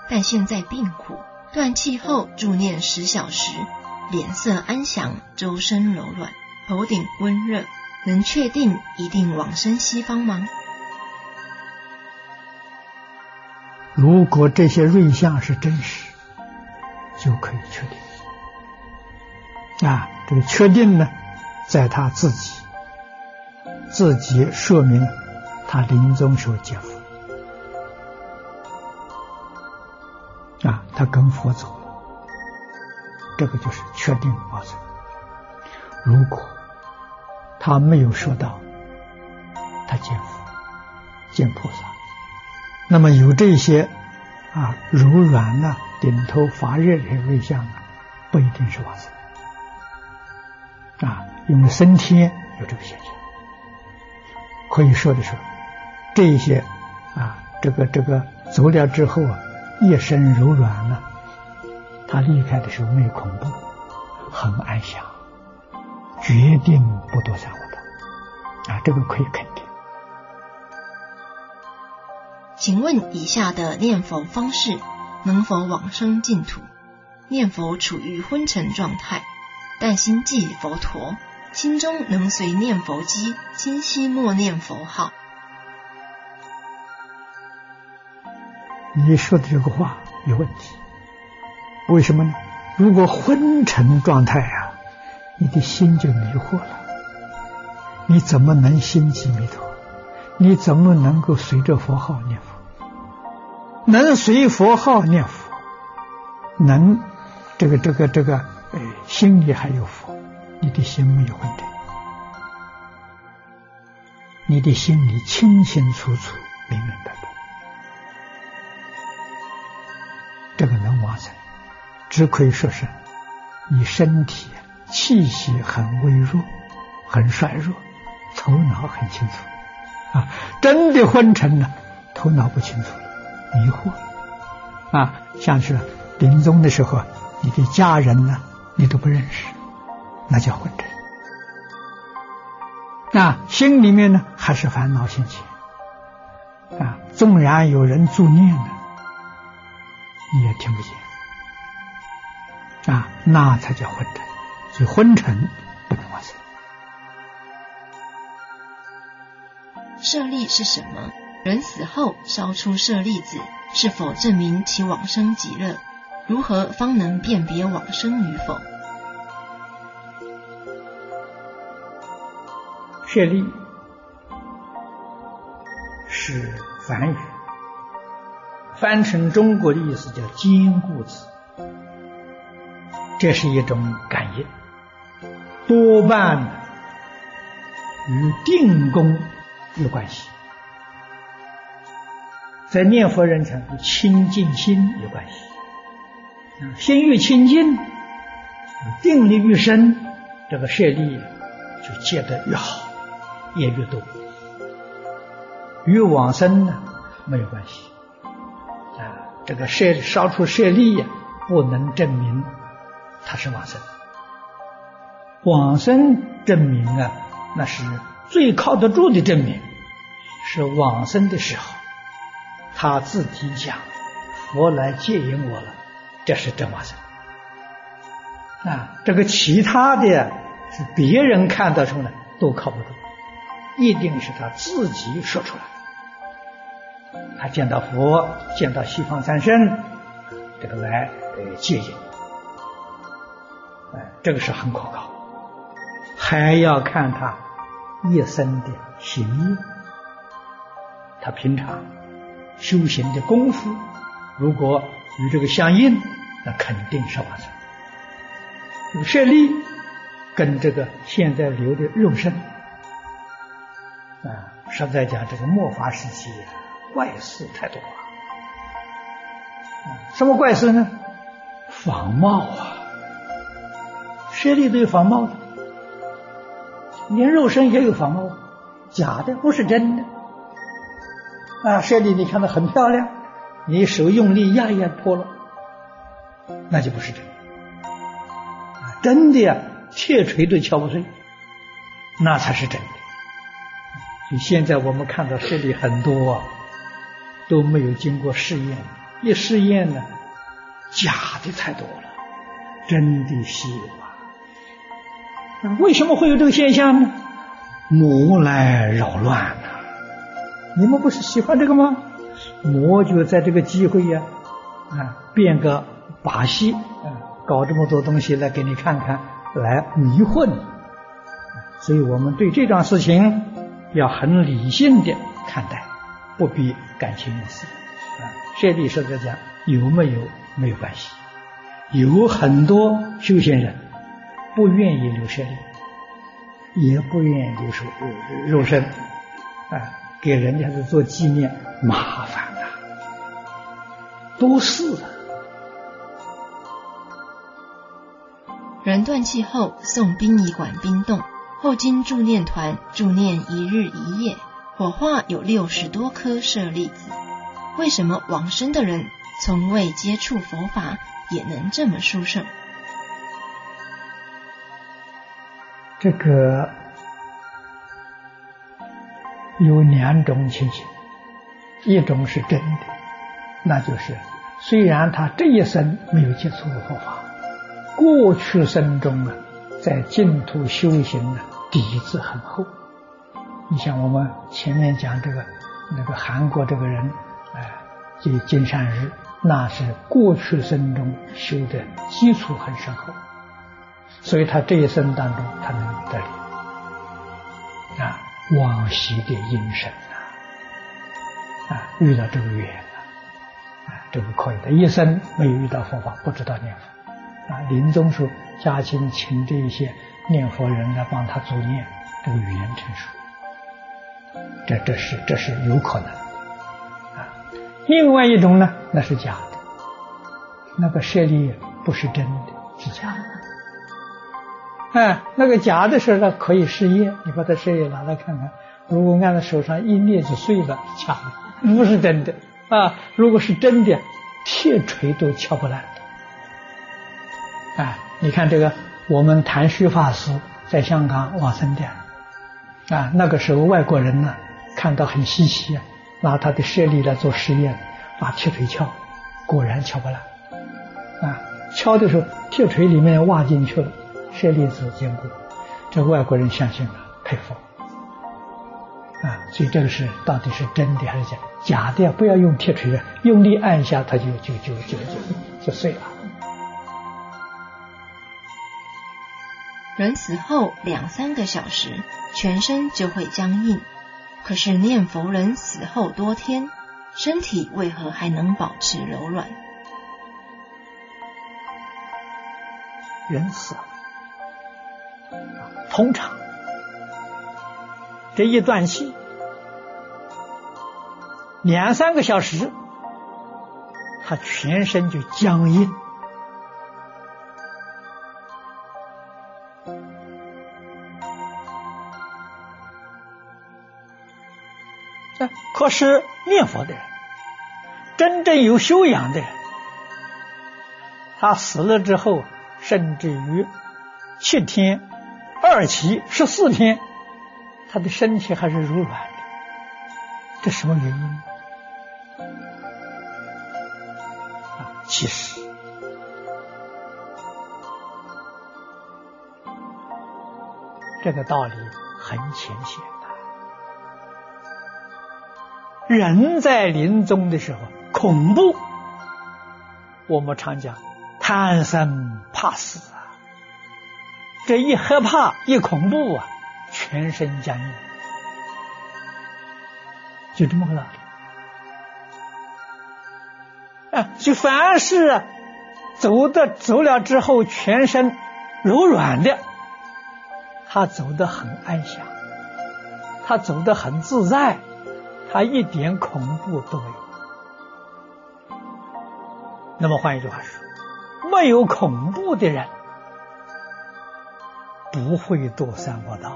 但现在病苦，断气后助念十小时，脸色安详，周身柔软，头顶温热，能确定一定往生西方吗？如果这些瑞相是真实，就可以确定。啊，这个确定呢，在他自己自己说明他临终时候结佛。啊，他跟佛走了，这个就是确定发生。如果他没有说到他见佛、见菩萨，那么有这些啊柔软呐、顶头发热的瑞相啊，不一定是往生啊，因为升天有这个现象。可以说的是，这些啊，这个这个走了之后啊。一身柔软了，他离开的时候没有恐怖，很安详，决定不多三恶道啊，这个可以肯定。请问以下的念佛方式能否往生净土？念佛处于昏沉状态，但心记佛陀，心中能随念佛机清晰默念佛号。你说的这个话有问题，为什么呢？如果昏沉状态啊，你的心就迷惑了，你怎么能心即弥陀？你怎么能够随着佛号念佛？能随佛号念佛，能这个这个这个，哎，心里还有佛，你的心没有问题，你的心里清清楚楚、明明白白。这个能完成，只可以说是你身体气息很微弱，很衰弱，头脑很清楚啊。真的昏沉了，头脑不清楚了，迷惑啊。像是临终的时候，你的家人呢，你都不认识，那叫昏沉。那心里面呢，还是烦恼心情啊。纵然有人助念呢，你也听不见。啊，那才叫昏沉，所以昏沉舍利是什么？人死后烧出舍利子，是否证明其往生极乐？如何方能辨别往生与否？舍利是梵语，翻成中国的意思叫坚固子。这是一种感应，多半与定功有关系，在念佛人讲，与清净心有关系。心越清净，定力越深，这个舍利就结得越好，也越多。与往生呢没有关系啊，这个舍烧出舍利呀，不能证明。他是往生，往生证明啊，那是最靠得住的证明。是往生的时候，他自己讲：“佛来接引我了。”这是真往生。啊，这个其他的是别人看得出来都靠不住，一定是他自己说出来。他见到佛，见到西方三圣，这个来接引。哎，这个是很可靠，还要看他一生的行业，他平常修行的功夫，如果与这个相应，那肯定是往生。有舍利跟这个现在留的肉身，啊，实在讲这个末法时期怪事太多了。什么怪事呢？仿冒啊！舍利都有仿冒的，连肉身也有仿冒，假的不是真的。啊，舍利你看到很漂亮，你手用力压一压破了，那就不是真。啊，真的呀，铁锤都敲不碎，那才是真的。所以现在我们看到舍利很多啊，都没有经过试验，一试验呢，假的太多了，真的稀有啊。为什么会有这个现象呢？魔来扰乱呐！你们不是喜欢这个吗？魔就在这个机会呀，啊，变个把戏，啊，搞这么多东西来给你看看，来迷惑你。所以我们对这桩事情要很理性的看待，不必感情用事。啊，舍利说在讲有没有没有关系？有很多修行人。不愿意留舍利，也不愿意留手肉身，啊，给人家是做纪念，麻烦啊，多事啊。人断气后送殡仪馆冰冻，后经助念团助念一日一夜，火化有六十多颗舍利子。为什么往生的人从未接触佛法，也能这么殊胜？这个有两种情形，一种是真的，那就是虽然他这一生没有接触佛法，过去生中啊，在净土修行呢底子很厚。你像我们前面讲这个那个韩国这个人，哎，这个金善日，那是过去生中修的基础很深厚。所以他这一生当中，他能得力啊，往昔的因生啊，啊，遇到这个缘啊，这个可以的。一生没有遇到佛法，不知道念佛啊，临终时家亲请这一些念佛人来帮他助念，这个语言成熟，这这是这是有可能啊。另外一种呢，那是假的，那个舍利不是真的，是假的。哎，那个假的时候呢，可以试验，你把它试验拿来看看。如果按在手上一捏就碎了，假的，不是真的啊。如果是真的，铁锤都敲不烂的。啊，你看这个，我们谭旭法师在香港往生的，啊，那个时候外国人呢看到很稀奇啊，拿他的舍利来做实验，拿铁锤敲，果然敲不烂。啊，敲的时候铁锤里面挖进去了。舍利子坚固，这外国人相信了，佩服啊！所以这个是到底是真的还是假？假的不要用铁锤啊，用力按一下，它就就就就就就碎了。人死后两三个小时，全身就会僵硬。可是念佛人死后多天，身体为何还能保持柔软？人死了。通常，这一断气两三个小时，他全身就僵硬。可是念佛的人，真正有修养的人，他死了之后，甚至于七天。二期十四天，他的身体还是柔软的，这什么原因？其实这个道理很浅显的。人在临终的时候恐怖，我们常讲贪生怕死。这一害怕一恐怖啊，全身僵硬，就这么个道理。啊，就凡是走的走了之后全身柔软的，他走得很安详，他走得很自在，他一点恐怖都没有。那么换一句话说，没有恐怖的人。不会堕三恶道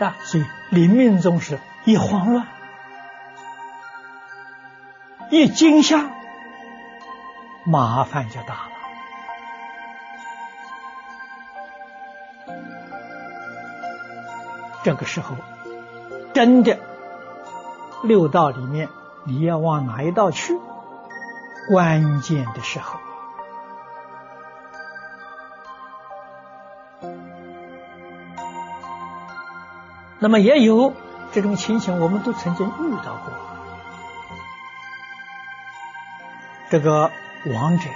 啊！所以临命终时一慌乱，一惊吓，麻烦就大了。这个时候，真的六道里面，你要往哪一道去？关键的时候，那么也有这种情形，我们都曾经遇到过。这个亡者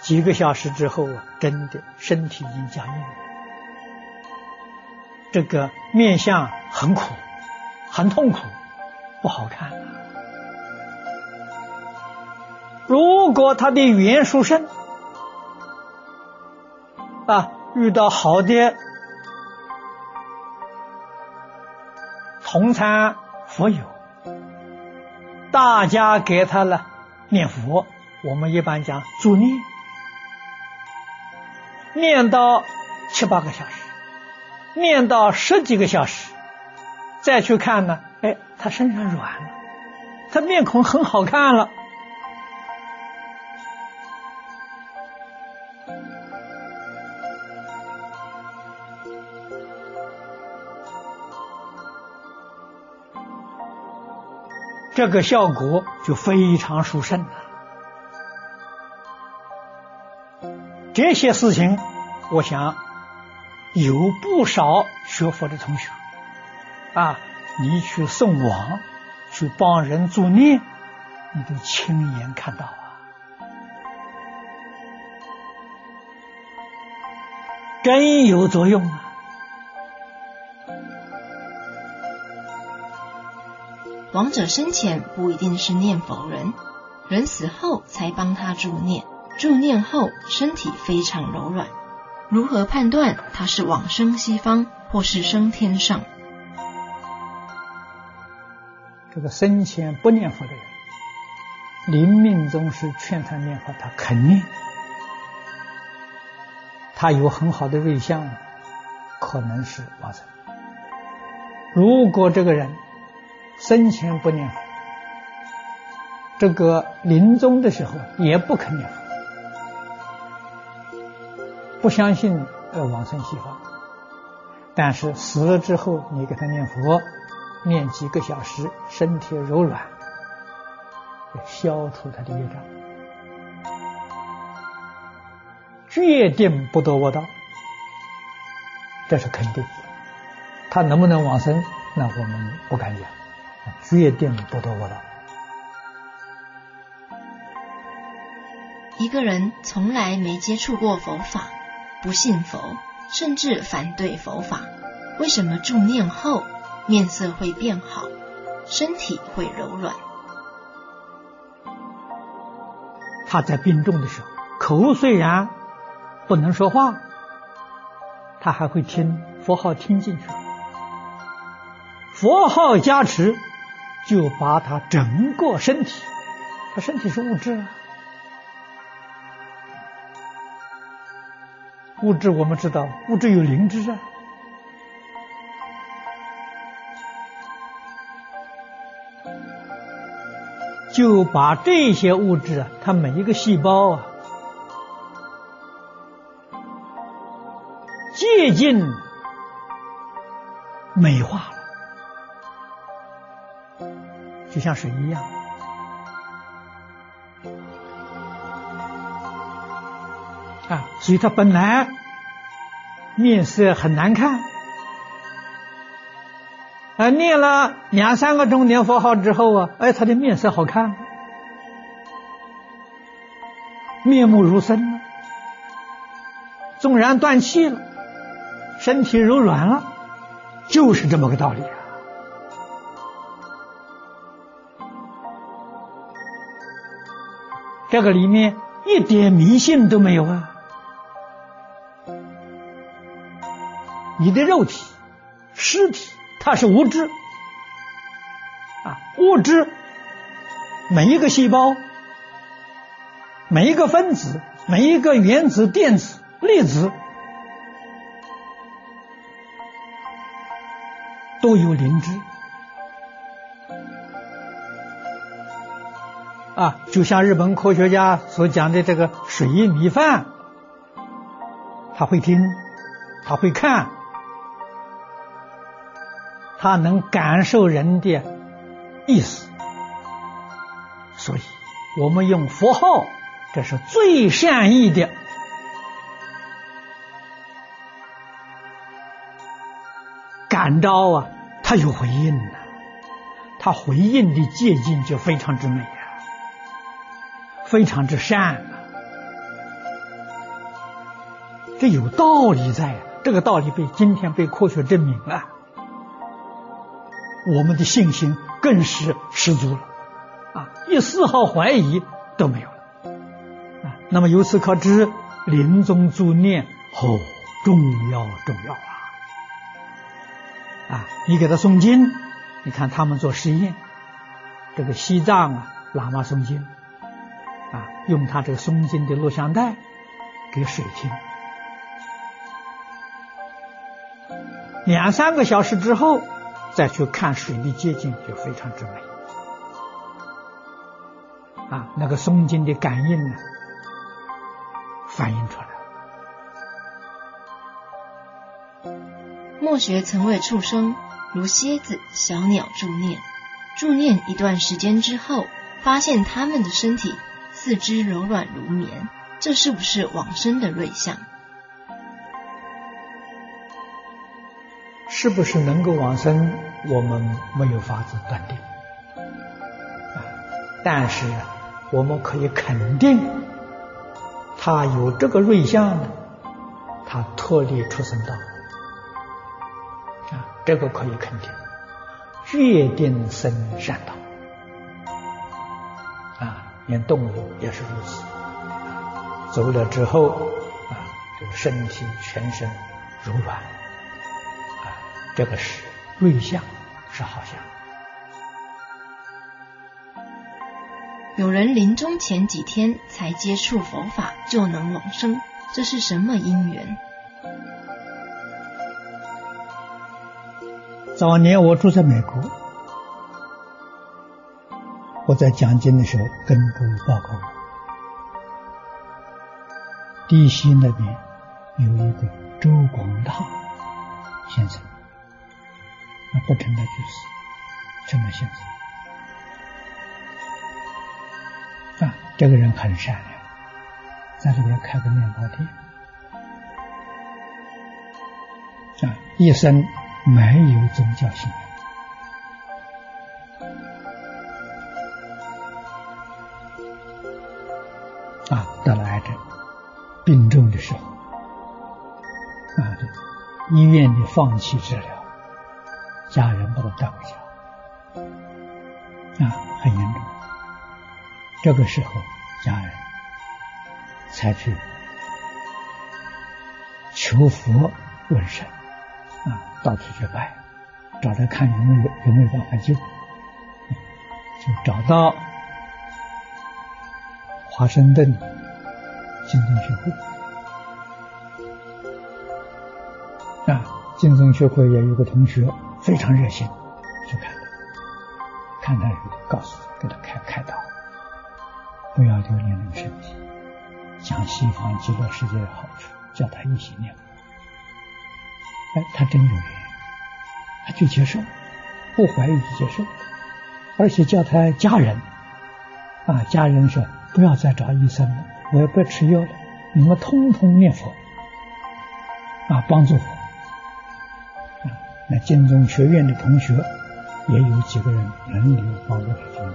几个小时之后啊，真的身体已经僵硬了，这个面相很苦，很痛苦，不好看。如果他的缘殊胜啊，遇到好的同参佛友，大家给他了念佛，我们一般讲助念，念到七八个小时，念到十几个小时，再去看呢，哎，他身上软了，他面孔很好看了。这个效果就非常殊胜了。这些事情，我想有不少学佛的同学啊，你去送往，去帮人助念，你都亲眼看到啊，真有作用啊。亡者生前不一定是念佛人，人死后才帮他助念，助念后身体非常柔软。如何判断他是往生西方或是升天上？这个生前不念佛的人，临命终时劝他念佛，他肯念，他有很好的瑞相，可能是往生。如果这个人生前不念。佛，这个临终的时候也不肯念。佛，不相信呃往生西方，但是死了之后你给他念佛，念几个小时，身体柔软，消除他的业障，决定不得我道，这是肯定。他能不能往生，那我们不敢讲，决定不得我了。一个人从来没接触过佛法，不信佛，甚至反对佛法，为什么助念后面色会变好，身体会柔软？他在病重的时候，口虽然不能说话，他还会听佛号听进去，佛号加持，就把他整个身体，他身体是物质啊。物质我们知道，物质有灵智啊，就把这些物质啊，它每一个细胞啊，接近美化了，就像水一样。啊，所以他本来面色很难看，啊，念了两三个钟念佛号之后啊，哎，他的面色好看，面目如生了，纵然断气了，身体柔软了，就是这么个道理啊。这个里面一点迷信都没有啊。你的肉体、尸体，它是物质啊，物质，每一个细胞、每一个分子、每一个原子、电子、粒子，都有灵知啊，就像日本科学家所讲的这个水印米饭，他会听，他会看。他能感受人的意思，所以我们用佛号，这是最善意的感召啊！他有回应呐，他回应的接近就非常之美，非常之善。啊，这有道理在，这个道理被今天被科学证明了。我们的信心更是十足了，啊，一丝毫怀疑都没有了，啊，那么由此可知，临终助念哦，重要重要啊，啊，你给他诵经，你看他们做实验，这个西藏啊，喇嘛诵经，啊，用他这个松筋的录像带给水听，两三个小时之后。再去看水的接近，就非常之美啊！那个松筋的感应呢，反映出来。墨学曾为畜生，如蝎子、小鸟助念，助念一段时间之后，发现他们的身体四肢柔软如棉，这是不是往生的瑞相？是不是能够往生？我们没有法子断定，啊，但是我们可以肯定，他有这个瑞相呢，他脱离出生道，啊，这个可以肯定，决定生善道，连动物也是如此，走了之后，啊，这个身体全身柔软，啊，这个是。瑞相是好相。有人临终前几天才接触佛法就能往生，这是什么因缘？早年我住在美国，我在讲经的时候跟诸位报告。过，地西那边有一个周广大先生，那不成了居士，成了先生。啊，这个人很善良，在这边开个面包店，啊，一生没有宗教信仰，啊，得了癌症，病重的时候，啊，医院里放弃治疗，家人把他带回家，啊，很严重。这个时候，家人才去求佛问神，啊，到处去拜，找他看有没有有没有办法救，就找到华盛顿金宗学会，啊，金宗学会也有个同学非常热心，去看他，看他以后告诉他，给他开开导。不要留恋那个身体，讲西方极乐世界的好处，叫他一心念佛。哎，他真有缘，他就接受，不怀疑就接受，而且叫他家人，啊，家人说不要再找医生了，我也不吃药了，你们通通念佛，啊，帮助我。啊，那金中学院的同学也有几个人轮流帮助他念，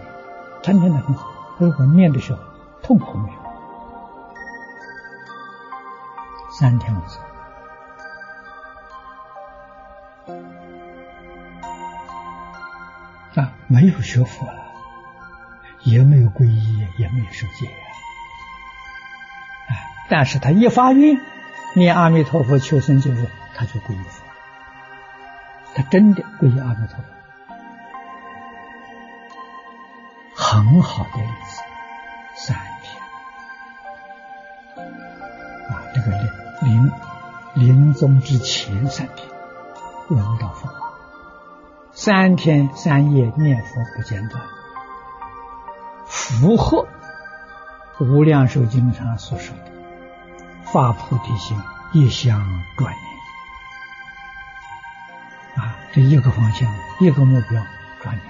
他念的很好。如果念的时候痛苦没有？三天无色啊，没有学佛了，也没有皈依，也没有受戒呀。哎，但是他一发愿念阿弥陀佛求生净土，他就皈依佛了，他真的皈依阿弥陀佛。很好的例子，三天啊，这个临临临终之前三天闻到佛法，三天三夜念佛不间断，符合《无量寿经》上所说的发菩提心，一向转念啊，这一个方向，一个目标，转念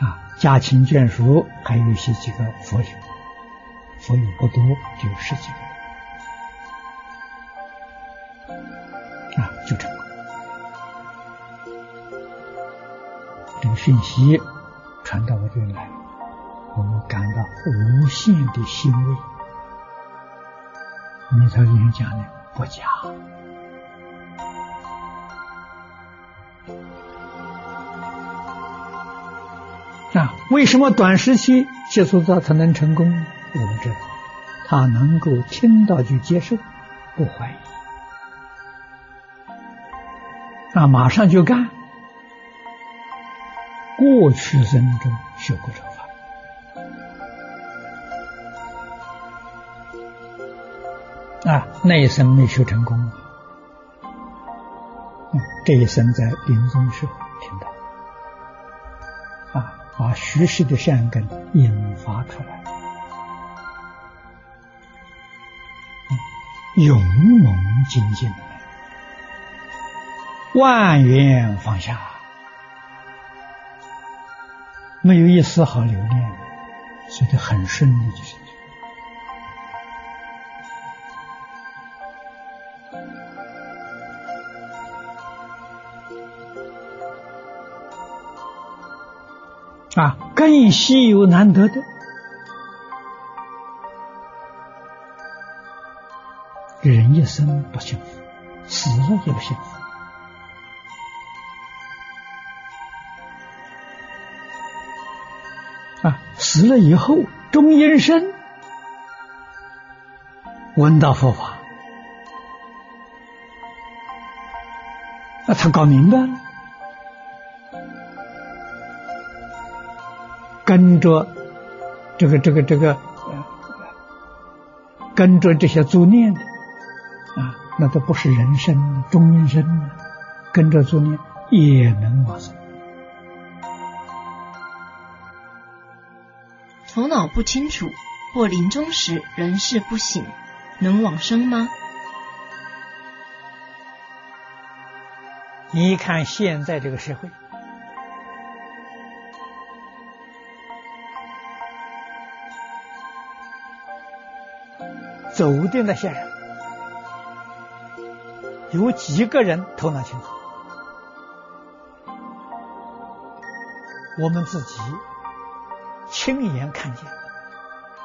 啊。家亲眷属，还有一些几个佛友，佛友不多，就十几个，啊，就这么。这个讯息传到我这里来，我们感到无限的欣慰。弥陀经讲的不假。啊，为什么短时期接触到才能成功？我们知道，他能够听到就接受，不怀疑，那马上就干。过去生中学过这法，啊，那一生没学成功，这一生在临终时听到。啊。把虚实的善根引发出来，勇猛精进，万缘放下，没有一丝毫留恋，所以很顺利就是。啊，更稀有难得的，人一生不幸福，死了也不幸福。死了以后，终阴身，闻到佛法，那他搞明白了。跟着这个这个这个跟着这些作念的啊，那都不是人生终阴身，跟着作念也能往生。头脑不清楚或临终时人事不省，能往生吗？你看现在这个社会，走的那些人，有几个人头脑清楚？我们自己亲眼看见、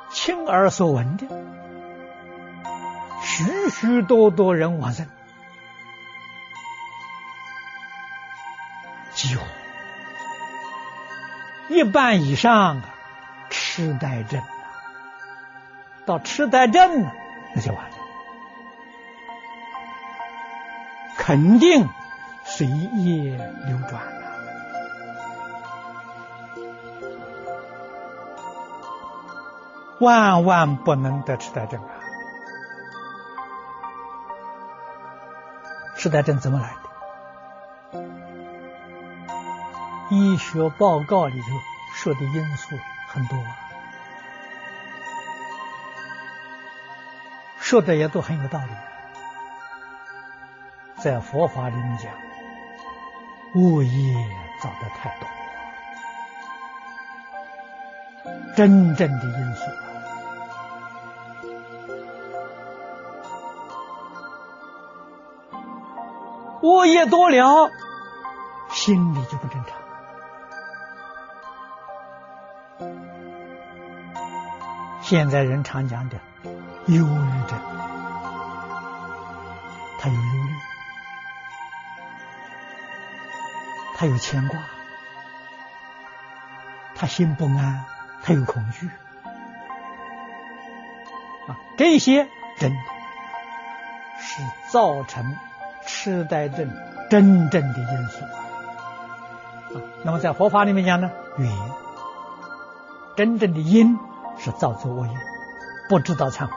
亲耳所闻的，许许多多人往生。几乎一半以上痴呆症，到痴呆症了，那就完了，肯定随业流转。万万不能得痴呆症啊！痴呆症怎么来的？医学报告里头说的因素很多，说的也都很有道理。在佛法里面讲，物业造的太多，真正的因素，恶业多了，心里就不正常。现在人常讲的忧郁症，他有忧虑，他有牵挂，他心不安，他有恐惧，啊，这些真的是造成痴呆症真正的因素啊。那么在佛法里面讲呢，缘，真正的因。是造作恶业，不知道忏悔，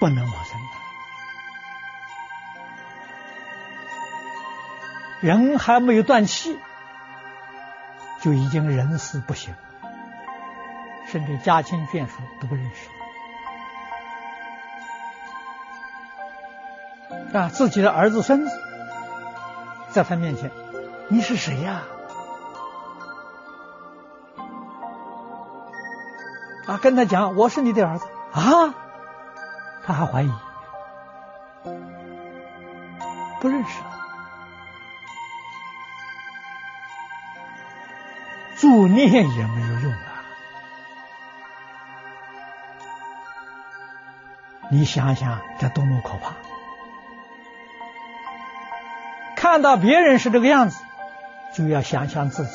不能往生。人还没有断气，就已经人事不行，甚至家亲眷属都不认识。啊，自己的儿子孙子。在他面前，你是谁呀？啊，跟他讲我是你的儿子啊，他还怀疑，不认识，助念也没有用啊！你想想，这多么可怕！看到别人是这个样子，就要想想自己，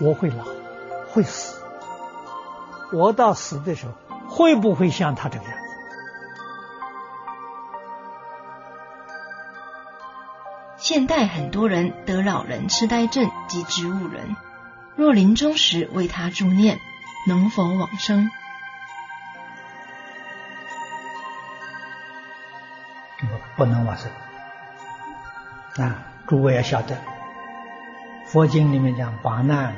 我会老，会死，我到死的时候会不会像他这个样子？现代很多人得老人痴呆症及植物人，若临终时为他助念，能否往生？不能往生啊！诸位要晓得，佛经里面讲八难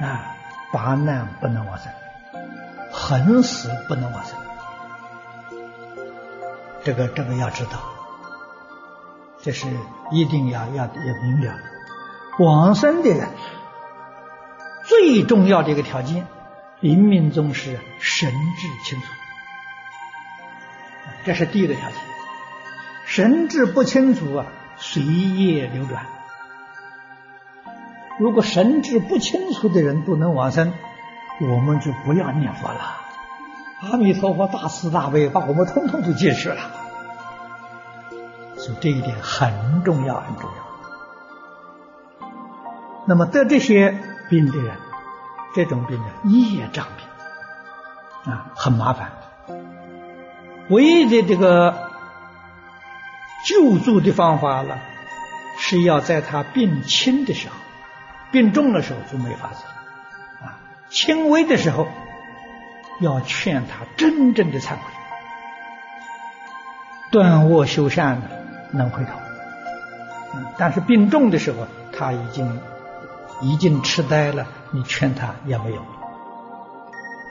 啊，八难不能往生，横死不能往生。这个这个要知道，这是一定要要要明了。往生的人最重要的一个条件，临命终时神志清楚。这是第一个条件，神志不清楚啊，随业流转。如果神志不清楚的人都能往生，我们就不要念佛了。阿弥陀佛大慈大悲，把我们通通都接受了。所以这一点很重要，很重要。那么得这些病的人，这种病呢，业障病啊，很麻烦。唯一的这个救助的方法了，是要在他病轻的时候，病重的时候就没法子啊，轻微的时候要劝他真正的忏悔，断卧修善的能回头。嗯但是病重的时候，他已经已经痴呆了，你劝他也没有。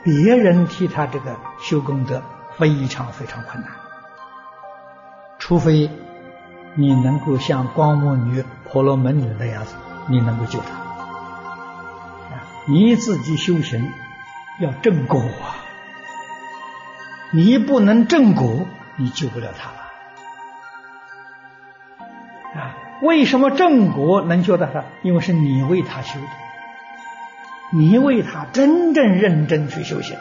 别人替他这个修功德非常非常困难，除非你能够像光目女、婆罗门女那样子，你能够救他。你自己修行要正果啊，你不能正果，你救不了他了。啊，为什么正果能救到他？因为是你为他修的。你为他真正认真去修行，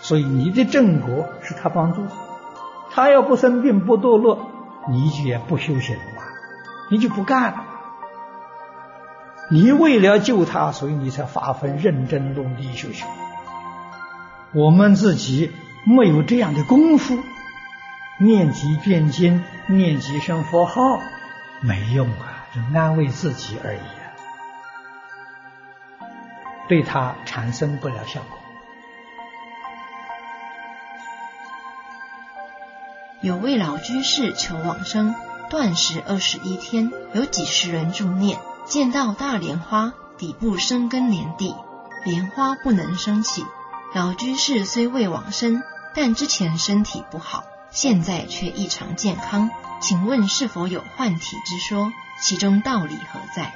所以你的正果是他帮助。他要不生病不堕落，你也不修行了，你就不干了。你为了救他，所以你才发奋认真努力修行。我们自己没有这样的功夫，念几遍经，念几声佛号，没用啊，就安慰自己而已。对他产生不了效果。有位老居士求往生，断食二十一天，有几十人助念，见到大莲花底部生根连地，莲花不能升起。老居士虽未往生，但之前身体不好，现在却异常健康。请问是否有幻体之说？其中道理何在？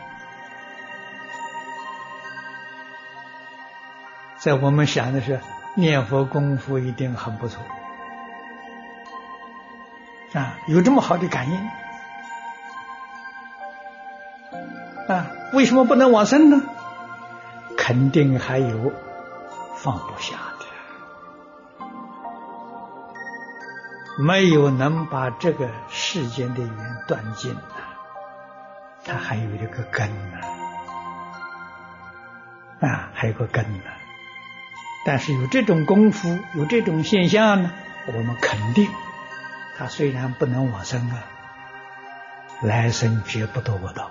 在我们想的是念佛功夫一定很不错啊，有这么好的感应啊，为什么不能往生呢？肯定还有放不下的，没有能把这个世间的缘断尽啊，他还有一个根呢，啊，还有个根呢。但是有这种功夫，有这种现象呢，我们肯定，他虽然不能往生啊，来生绝不得我道，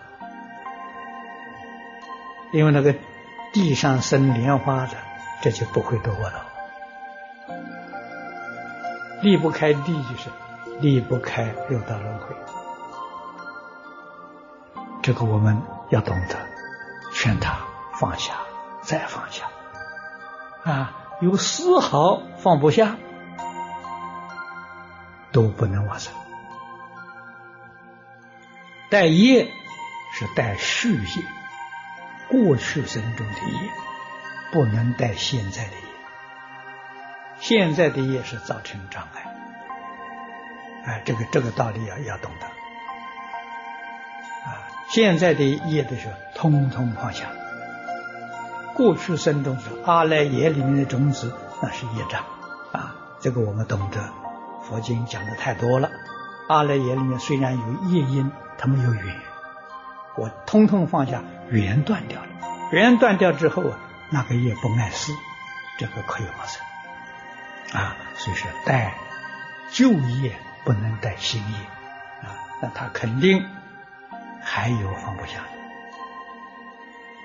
因为那个地上生莲花的，这就不会堕恶道，离不开地就是离不开六道轮回，这个我们要懂得劝他放下，再放下。啊，有丝毫放不下，都不能往生。带业是带续业，过去生中的业，不能带现在的业。现在的业是造成障碍。哎，这个这个道理要要懂得。啊，现在的业的时候，通通放下。过去生中是阿赖耶里面的种子，那是业障啊。这个我们懂得，佛经讲的太多了。阿赖耶里面虽然有业因，它没有缘，我通通放下，缘断掉了。缘断掉之后啊，那个业不碍事，这个可以往生啊。所以说，带旧业不能带新业啊，那他肯定还有放不下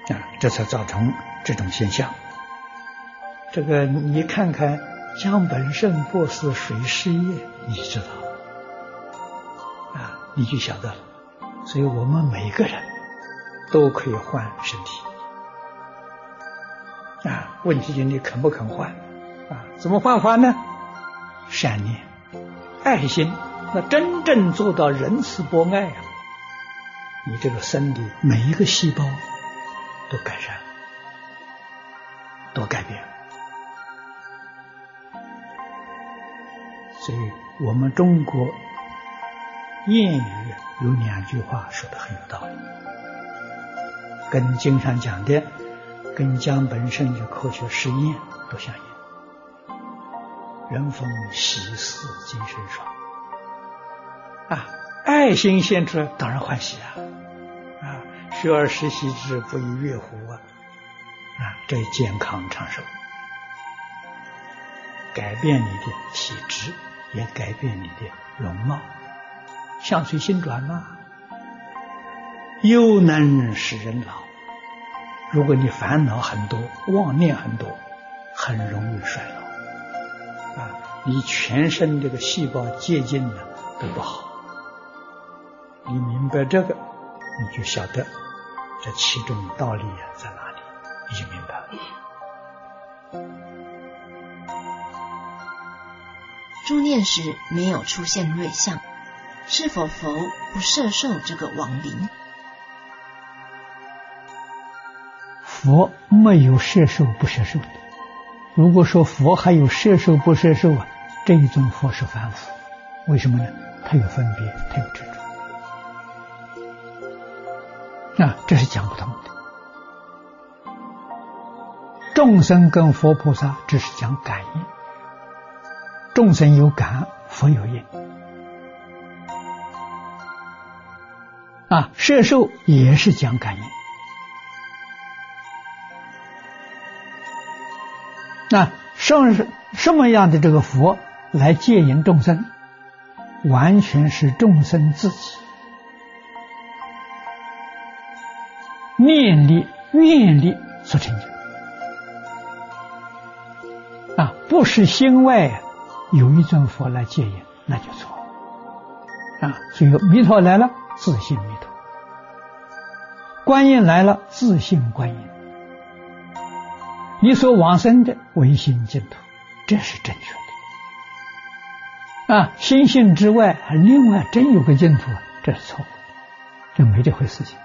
的啊，这才造成。这种现象，这个你看看江本胜博士水事业，你知道啊，你就晓得了。所以我们每个人都可以换身体啊，问题就你肯不肯换啊？怎么换法呢？善念、爱心，那真正做到仁慈博爱啊，你这个身体每一个细胞都改善。都改变了，所以我们中国谚语有两句话说的很有道理，跟经常讲的，跟江本胜的科学实验都相应。人逢喜事精神爽啊，爱心献出当然欢喜啊啊，学而时习之，不亦乐乎啊！啊，这健康长寿，改变你的体质，也改变你的容貌，相随心转嘛。又能使人老。如果你烦恼很多，妄念很多，很容易衰老。啊，你全身这个细胞接近呢都不好。你明白这个，你就晓得这其中道理在哪里，你就明诸念时没有出现瑞相，是否佛不摄受这个亡灵？佛没有摄受不摄受的。如果说佛还有摄受不摄受啊，这一尊佛是凡夫。为什么呢？他有分别，他有执着。那这是讲不通的。众生跟佛菩萨只是讲感应，众生有感，佛有应。啊，摄受也是讲感应。那什什什么样的这个佛来戒引众生，完全是众生自己。念力、愿力所成就啊，不是心外有一尊佛来接引，那就错了啊。所以弥陀来了，自信弥陀；观音来了，自信观音。你所往生的唯心净土，这是正确的啊。心性之外，还另外真有个净土，这是错误，这没这回事情。